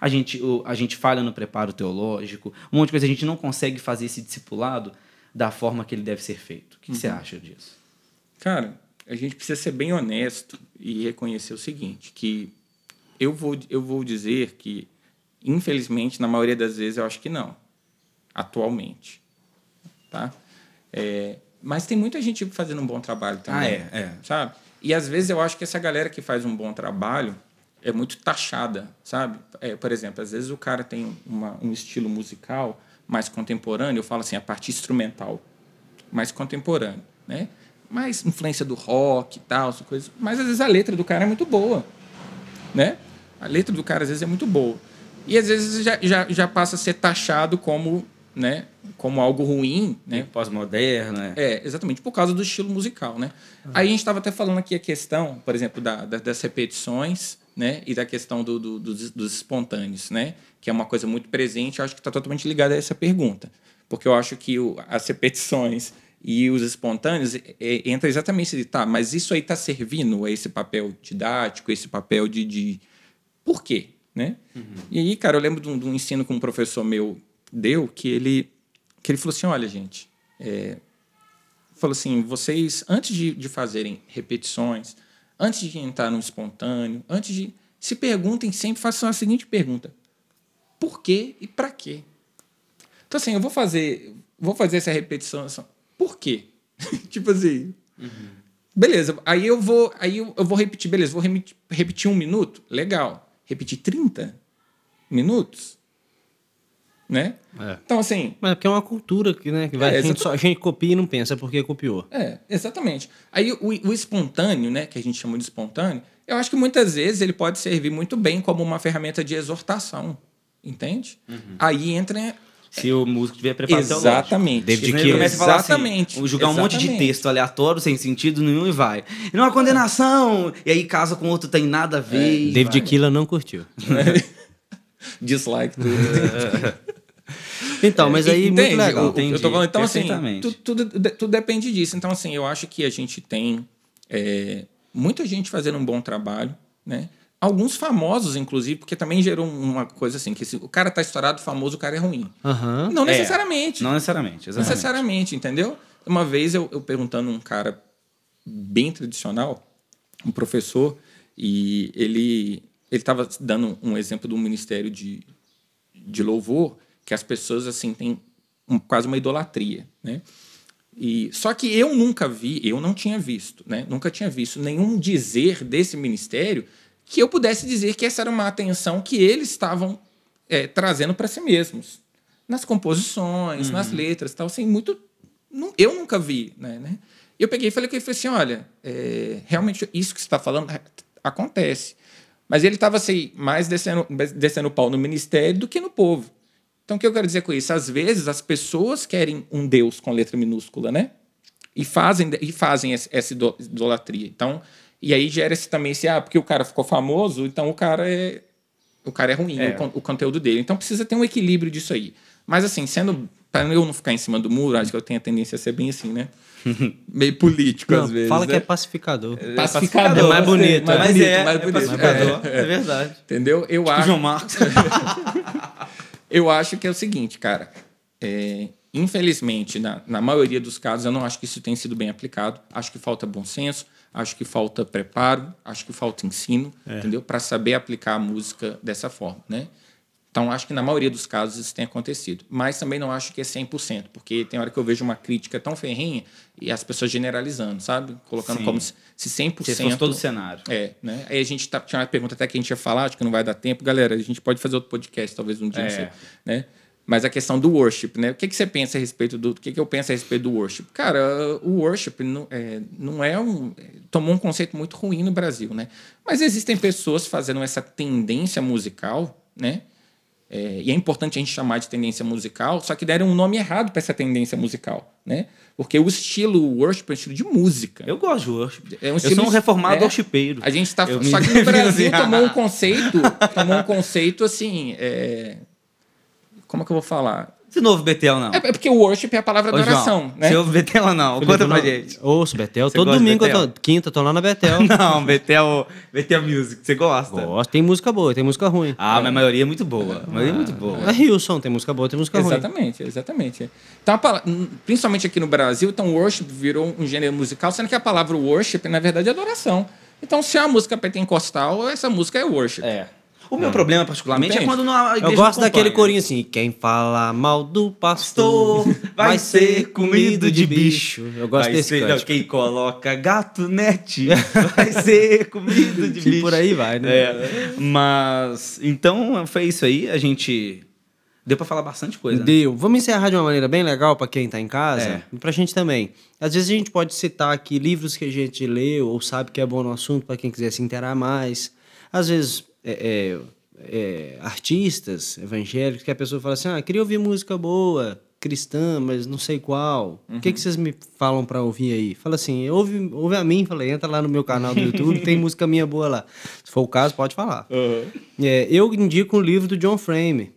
A gente, a gente falha no preparo teológico, um monte de coisa. A gente não consegue fazer esse discipulado da forma que ele deve ser feito. O que, que você acha disso? Cara, a gente precisa ser bem honesto e reconhecer o seguinte, que eu vou, eu vou dizer que, infelizmente, na maioria das vezes, eu acho que não. Atualmente. Tá? É, mas tem muita gente fazendo um bom trabalho também. Ah, é, é. Sabe? E às vezes eu acho que essa galera que faz um bom trabalho é muito taxada, sabe? É, por exemplo, às vezes o cara tem uma, um estilo musical mais contemporâneo, eu falo assim, a parte instrumental mais contemporâneo, né? Mais influência do rock e tal, essas coisas. Mas às vezes a letra do cara é muito boa, né? A letra do cara às vezes é muito boa. E às vezes já, já, já passa a ser taxado como, né? Como algo ruim, né? Pós-moderno, é. É, exatamente, por causa do estilo musical, né? Aí a gente estava até falando aqui a questão, por exemplo, da, da- das repetições, né? E da questão do, do- dos, dos espontâneos, né? Que é uma coisa muito presente, eu acho que está totalmente ligada a essa pergunta. Porque eu acho que o- as repetições e os espontâneos é, é, entra exatamente de, tá, mas isso aí está servindo a esse papel didático, esse papel de... de... Por quê? Né? E aí, cara, eu lembro de um, de um ensino que um professor meu deu, que ele, que ele falou assim, olha, gente, é, falou assim: vocês, antes de, de fazerem repetições, antes de entrar no espontâneo, antes de. Se perguntem sempre, façam a seguinte pergunta: por quê e para quê? Então, assim, eu vou fazer, vou fazer essa repetição. assim, Por quê? (laughs) tipo assim. Beleza, aí eu vou, aí eu, eu vou repetir, beleza, vou repetir um minuto, legal. Repetir 30 minutos, né? É. Então, assim, Mas é porque é uma cultura que, né, que vai, É, a, gente só, a gente copia e não pensa porque copiou. É, exatamente. Aí o, o espontâneo, né, que a gente chama de espontâneo, eu acho que muitas vezes ele pode servir muito bem como uma ferramenta de exortação, entende? Aí entra Se o músico tiver preparado exatamente. David Keeler. começa a falar Exatamente. assim, jogar um monte de texto aleatório, sem sentido nenhum e vai. E não há condenação! E aí casa com outro, tem nada a ver. e David. Killa não curtiu. (laughs) Dislike tudo. (laughs) Então, mas aí muito Entende? legal. Eu- Entendi, Eu tô falando, então, assim, tudo, de- tudo depende disso. Então, assim, eu acho que a gente tem é, muita gente fazendo um bom trabalho, né? Alguns famosos, inclusive, porque também gerou uma coisa assim, que se o cara tá estourado, famoso, o cara é ruim. Aham. Não É, necessariamente. Não necessariamente, exatamente. necessariamente, entendeu? Uma vez eu, eu perguntando um cara bem tradicional, um professor, e ele ele estava dando um exemplo do ministério de, de louvor, que as pessoas assim têm um- quase uma idolatria, né? E só que eu nunca vi, eu não tinha visto, né? Nunca tinha visto nenhum dizer desse ministério que eu pudesse dizer que essa era uma atenção que eles estavam é, trazendo para si mesmos, nas composições, nas letras, tal, assim muito. nu- Eu nunca vi, né? né? Eu peguei e falei com ele, falei assim, olha, é, realmente isso que você está falando é, acontece, mas ele estava assim, mais descendo, descendo o pau no ministério do que no povo. Então, o que eu quero dizer com isso? Às vezes, as pessoas querem um Deus com letra minúscula, né? E fazem, e fazem essa ido- idolatria. Então, e aí gera esse, também esse, ah, porque o cara ficou famoso, então o cara é, o cara é ruim, É. O, o conteúdo dele. Então, precisa ter um equilíbrio disso aí. Mas, assim, sendo... Para eu não ficar em cima do muro, acho que eu tenho a tendência a ser bem assim, né? (laughs) Meio político, Não, às vezes. fala que né? é pacificador. pacificador. É mais bonito, mais Mas bonito, é, mais é bonito. pacificador, É, é verdade. (laughs) Entendeu? Eu O acho... João Marcos. (laughs) Eu acho que é o seguinte, cara. é, infelizmente, na, na maioria dos casos, eu não acho que isso tem sido bem aplicado. Acho que falta bom senso, acho que falta preparo, acho que falta ensino, entendeu? Para saber aplicar a música dessa forma, né? Então, acho que na maioria dos casos isso tem acontecido. Mas também não acho que é 100%, porque tem hora que eu vejo uma crítica tão ferrenha e as pessoas generalizando, sabe? Colocando Sim. como se se 100%... Se fosse todo o cenário. É, né? Aí a gente tá, tinha uma pergunta até que a gente ia falar, acho que não vai dar tempo. Galera, a gente pode fazer outro podcast, talvez um dia, não É. sei, né? Mas a questão do worship, né? O que, que você pensa a respeito do... O que, que eu penso a respeito do worship? Cara, o worship não é, não é um... Tomou um conceito muito ruim no Brasil, né? Mas existem pessoas fazendo essa tendência musical, né? É, e é importante a gente chamar de tendência musical, só que deram um nome errado para essa tendência musical, né? Porque o estilo worship é um estilo de música. Eu gosto de worship. É um eu estilo sou um reformado é. worshipeiro. A gente está. Eu Só me que no (laughs) Brasil tomou um conceito. tomou um conceito assim. é, Como é que eu vou falar? Não ouve Betel, não? É, é porque o worship é a palavra Ô, adoração, João, né? Você ouve Betel ou não? Felipe, Conta pra não- gente. Ouço, Betel. Você Todo de domingo, eu Betel? tô, quinta, eu tô lá na Betel. (laughs) Não, Betel, Betel Music. Você gosta? Gosto. Tem música boa, tem música ruim. Ah, mas a maioria é muito boa. A maioria é muito boa. É Hilson, tem música boa, tem música ruim. Exatamente, exatamente. Então, a pala- hum, principalmente aqui no Brasil, então worship virou um gênero musical, sendo que a palavra worship, na verdade, é adoração. Então, se é uma música pentecostal, essa música é worship. É. O meu problema, particularmente, Entende? é quando não, a Eu gosto daquele acompanha. corinho assim, quem fala mal do pastor (laughs) vai ser comido de bicho. Eu gosto vai desse ser, não. Quem coloca gato net (laughs) vai ser comido de E bicho. por aí vai, né? É. Mas, então, foi isso aí. A gente... Deu pra falar bastante coisa. né? Deu. Vamos encerrar de uma maneira bem legal para quem tá em casa É. e pra gente também. Às vezes a gente pode citar aqui livros que a gente leu ou sabe que é bom no assunto para quem quiser se inteirar mais. Às vezes é, é, é, artistas evangélicos que a pessoa fala assim: ah, queria ouvir música boa, cristã, mas não sei qual. O que, que vocês me falam para ouvir aí? Fala assim: ouve, ouve a mim, fala, entra lá no meu canal do YouTube, tem música minha boa lá. Se for o caso, pode falar. É, eu indico um livro do John Frame,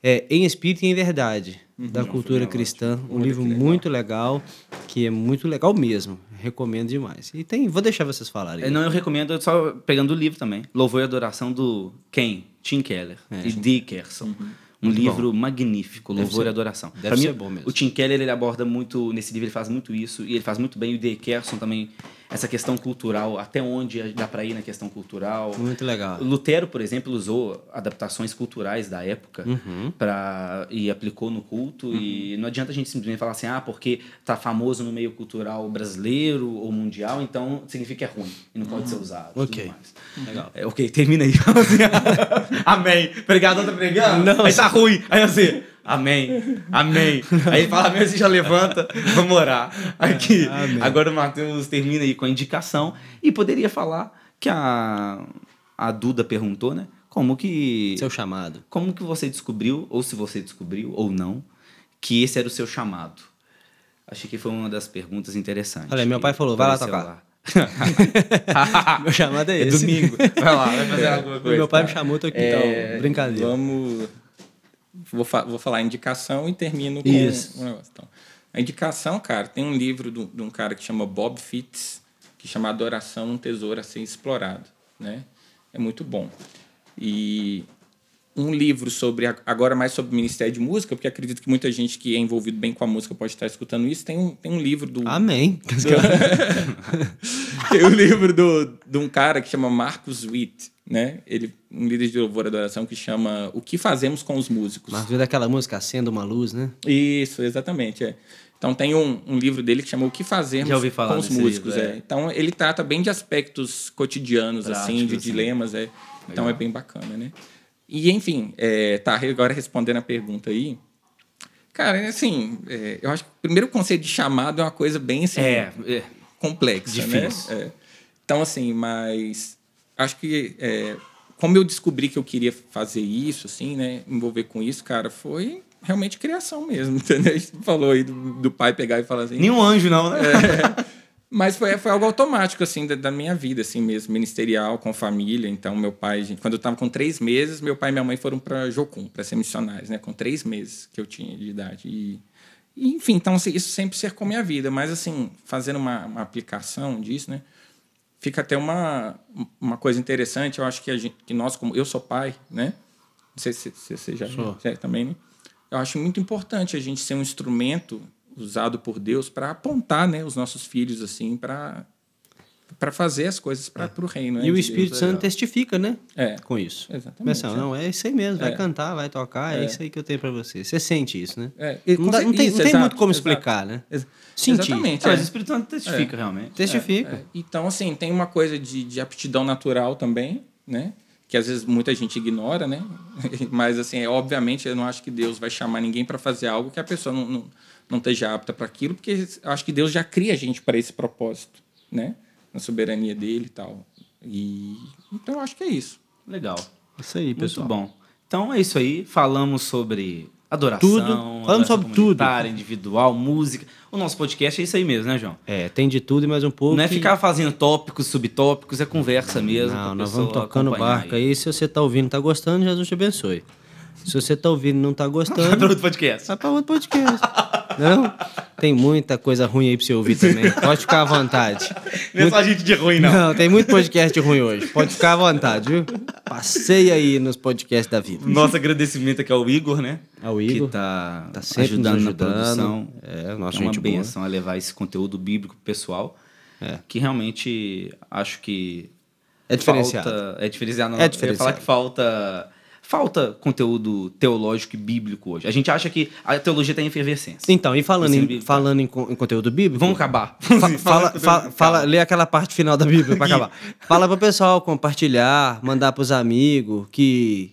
é, Em Espírito e em Verdade, da cultura cristã. Um livro muito legal, que é muito legal mesmo. Recomendo demais. E tem, vou deixar vocês falarem. É, Não, eu recomendo, só pegando o livro também. Louvor e Adoração do Ken, Tim Keller e Dickerson. Um livro magnífico, Louvor ser- e Adoração. deve Pra mim, ser bom mesmo. O Tim Keller, ele aborda muito, nesse livro ele faz muito isso, e ele faz muito bem. O Dickerson também essa questão cultural, até onde dá para ir na questão cultural. Muito legal. Lutero, por exemplo, usou adaptações culturais da época Uhum. para e aplicou no culto e não adianta a gente simplesmente falar assim, ah, porque tá famoso no meio cultural brasileiro ou mundial, então significa que é ruim e não pode ser usado. Ok. Legal. É, ok, termina aí. (laughs) amém. Pregado, tá pregando? Não. Aí tá ruim. Aí assim, amém, amém. Aí ele fala amém, você já levanta, vamos orar. Aqui. Amém. Agora o Matheus termina aí com a indicação e poderia falar que a, a Duda perguntou, né? Como que, Seu chamado. como que você descobriu, ou se você descobriu ou não, que esse era o seu chamado? Achei que foi uma das perguntas interessantes. Olha, meu pai falou, vai lá tocar. (laughs) Meu chamado é É esse. domingo. Vai lá, vai fazer alguma coisa. (laughs) Meu pai me chamou, tô aqui, É, então. Brincadeira. Vamos. Vou, fa- vou falar indicação e termino com Isso. um negócio. Então, a indicação, cara, tem um livro do- de um cara que chama Bob Fitts, que chama Adoração, um tesouro a ser explorado. Né? É muito bom. E um livro sobre, agora mais sobre o Ministério de Música, porque acredito que muita gente que é envolvido bem com a música pode estar escutando isso. Tem um, tem um livro do, Amém. (laughs) tem um livro do, de um cara que chama Marcos Witt, né? Ele, um líder de louvor e adoração que chama O que fazemos com os músicos. Mas viu daquela música Acenda uma Luz, né? Isso, exatamente. É. Então tem um, um livro dele que chama O que fazemos com os músicos. livro, é. é. Então ele trata bem de aspectos cotidianos, assim, de assim. dilemas. É. Então é bem bacana, né? E enfim, é, tá, agora respondendo a pergunta aí. Cara, é assim, é, eu acho que o primeiro conceito de chamado é uma coisa bem assim, complexa, Difícil. né? Então, assim, mas acho que é, como eu descobri que eu queria fazer isso, assim, né? Envolver com isso, cara, foi realmente criação mesmo, (laughs) entendeu? A gente falou aí do, do pai pegar e falar assim. Nenhum anjo, não, né? (laughs) Mas foi, foi algo automático, assim, da, da minha vida, assim mesmo, ministerial, com família. Então, meu pai, gente, quando eu estava com três meses, meu pai e minha mãe foram para Jocum, para ser missionários, né? Com três meses que eu tinha de idade. E, e, enfim, então, assim, isso sempre cercou minha vida. Mas, assim, fazendo uma, uma aplicação disso, né? Fica até uma, uma coisa interessante. Eu acho que, a gente, que nós, como eu sou pai, né? Não sei se, se você já é, também, né? Eu acho muito importante a gente ser um instrumento usado por Deus para apontar, né, os nossos filhos assim para para fazer as coisas para o reino. né, E o Espírito Deus. Santo testifica, né? É. Com isso. Exatamente, Pensa, é. não, é isso aí mesmo. Vai É. cantar, vai tocar, é. É. isso aí que eu tenho pra você. Você sente isso, né? É, e Não, dá- não tem, isso, não tem exato, muito como exato. explicar, né? Ex- Sentir. Exatamente. Mas o é. Espírito Santo testifica, realmente. Testifica. É, Então, assim, tem uma coisa de, de aptidão natural também, né? Que às vezes muita gente ignora, né? (laughs) Mas, assim, é, obviamente, eu não acho que Deus vai chamar ninguém para fazer algo que a pessoa não, não, não esteja apta para aquilo, porque eu acho que Deus já cria a gente para esse propósito, né? Na soberania dele e tal. E, então, eu acho que é isso. Legal. Isso aí, Muito pessoal. bom. Então é isso aí. Falamos sobre adoração. Tudo. Falamos sobre tudo. individual, música. O nosso podcast é isso aí mesmo, né, João? É, tem de tudo e mais um pouco. Não é ficar fazendo tópicos, subtópicos, é conversa mesmo. Não, nós vamos tocando barco aí. Se você tá ouvindo e tá gostando, Jesus te abençoe. Se você tá ouvindo e não tá (laughs) Vai gostando, para outro podcast. vai pra outro podcast. (laughs) Não? Tem muita coisa ruim aí pra você ouvir também. Pode ficar à vontade. Não é só gente de ruim, não. Não, tem muito podcast ruim hoje. Pode ficar à vontade, viu? Passei aí nos podcasts da vida. Nosso agradecimento aqui ao Igor, né? Ao Igor. Que tá, Tá sempre ajudando, nos na ajudando. produção. É, nossa é uma benção a levar esse conteúdo bíblico pro pessoal. É. Que realmente acho que. É diferenciado. Falta, é diferenciado. não. É Eu ia diferenciado. falar que falta. Falta conteúdo teológico e bíblico hoje. A gente acha que a teologia tem efervescência. Então, e falando, em, bíblico. falando em, co- em conteúdo bíblico. Vamos acabar. Fa- fala, fa- fala, lê aquela parte final da Bíblia pra (laughs) acabar. Fala pro pessoal compartilhar, mandar pros amigos que,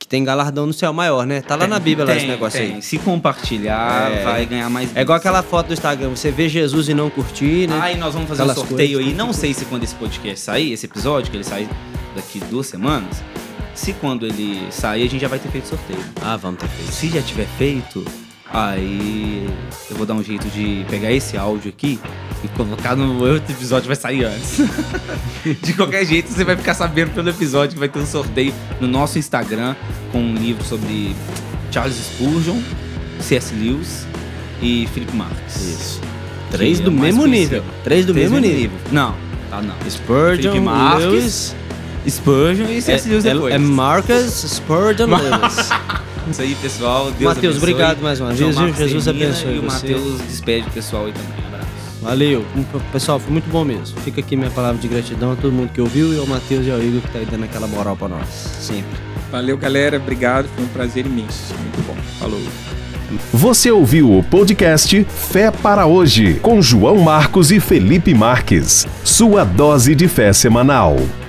que tem galardão no céu maior, né? Tá lá na Bíblia lá esse Tem, negócio tem. aí. Se compartilhar, É. vai ganhar mais. É igual aquela foto do Instagram, você vê Jesus e não curtir, né? Aí nós vamos fazer Aquelas um sorteio coisas. aí. Não sei se quando esse podcast sair, esse episódio, que ele sai daqui duas semanas. Se quando ele sair, a gente já vai ter feito sorteio. Ah, vamos ter feito. Se já tiver feito, aí eu vou dar um jeito de pegar esse áudio aqui e colocar no outro episódio vai sair antes. (laughs) de qualquer jeito, você vai ficar sabendo pelo episódio que vai ter um sorteio no nosso Instagram com um livro sobre Charles Spurgeon, C.S. Lewis e Philip Marx. Isso. Três do é mesmo conhecido. nível. Três do Três mesmo nível. Não, tá não. Spurgeon, Felipe Marques, Lewis... Spurgeon e C.S. Lewis é, depois. é Marcus Spurgeon Lewis. (laughs) Isso aí, pessoal. Deus Mateus, abençoe. obrigado mais uma vez, Jesus termina abençoe E o você. Matheus despede o pessoal aí também. Um abraço. Valeu. Pessoal, foi muito bom mesmo. Fica aqui minha palavra de gratidão a todo mundo que ouviu e ao Matheus e ao Igor que tá aí dando aquela moral para nós. Sempre. Valeu, galera. Obrigado. Foi um prazer imenso. Muito bom. Falou. Você ouviu o podcast Fé para Hoje, com João Marcos e Felipe Marques. Sua dose de fé semanal.